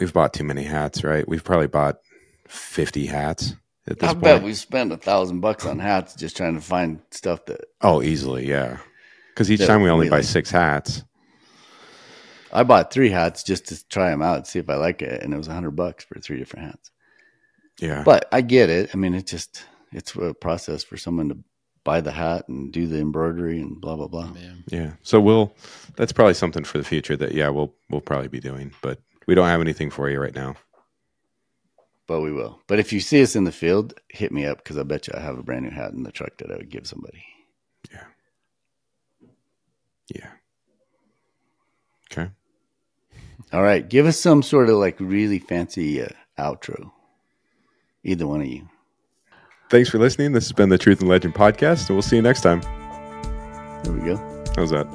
we've bought too many hats. Right? We've probably bought fifty hats at this I point. bet we spent a thousand bucks on hats just trying to find stuff that Oh, easily, yeah. Because each time we only we buy six hats. I bought three hats just to try them out, see if I like it, and it was a hundred bucks for three different hats. Yeah. But I get it. I mean, it just it's a process for someone to buy the hat and do the embroidery and blah blah blah. Yeah. Yeah. So we'll that's probably something for the future that yeah, we'll we'll probably be doing, but we don't have anything for you right now. But we will. But if you see us in the field, hit me up because I bet you I have a brand new hat in the truck that I would give somebody. Yeah. Yeah. Okay. All right, give us some sort of like really fancy uh, outro. Either one of you. Thanks for listening. This has been the Truth and Legend podcast, and we'll see you next time. There we go. How's that?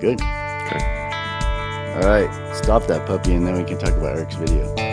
Good. Okay. All right, stop that puppy, and then we can talk about Eric's video.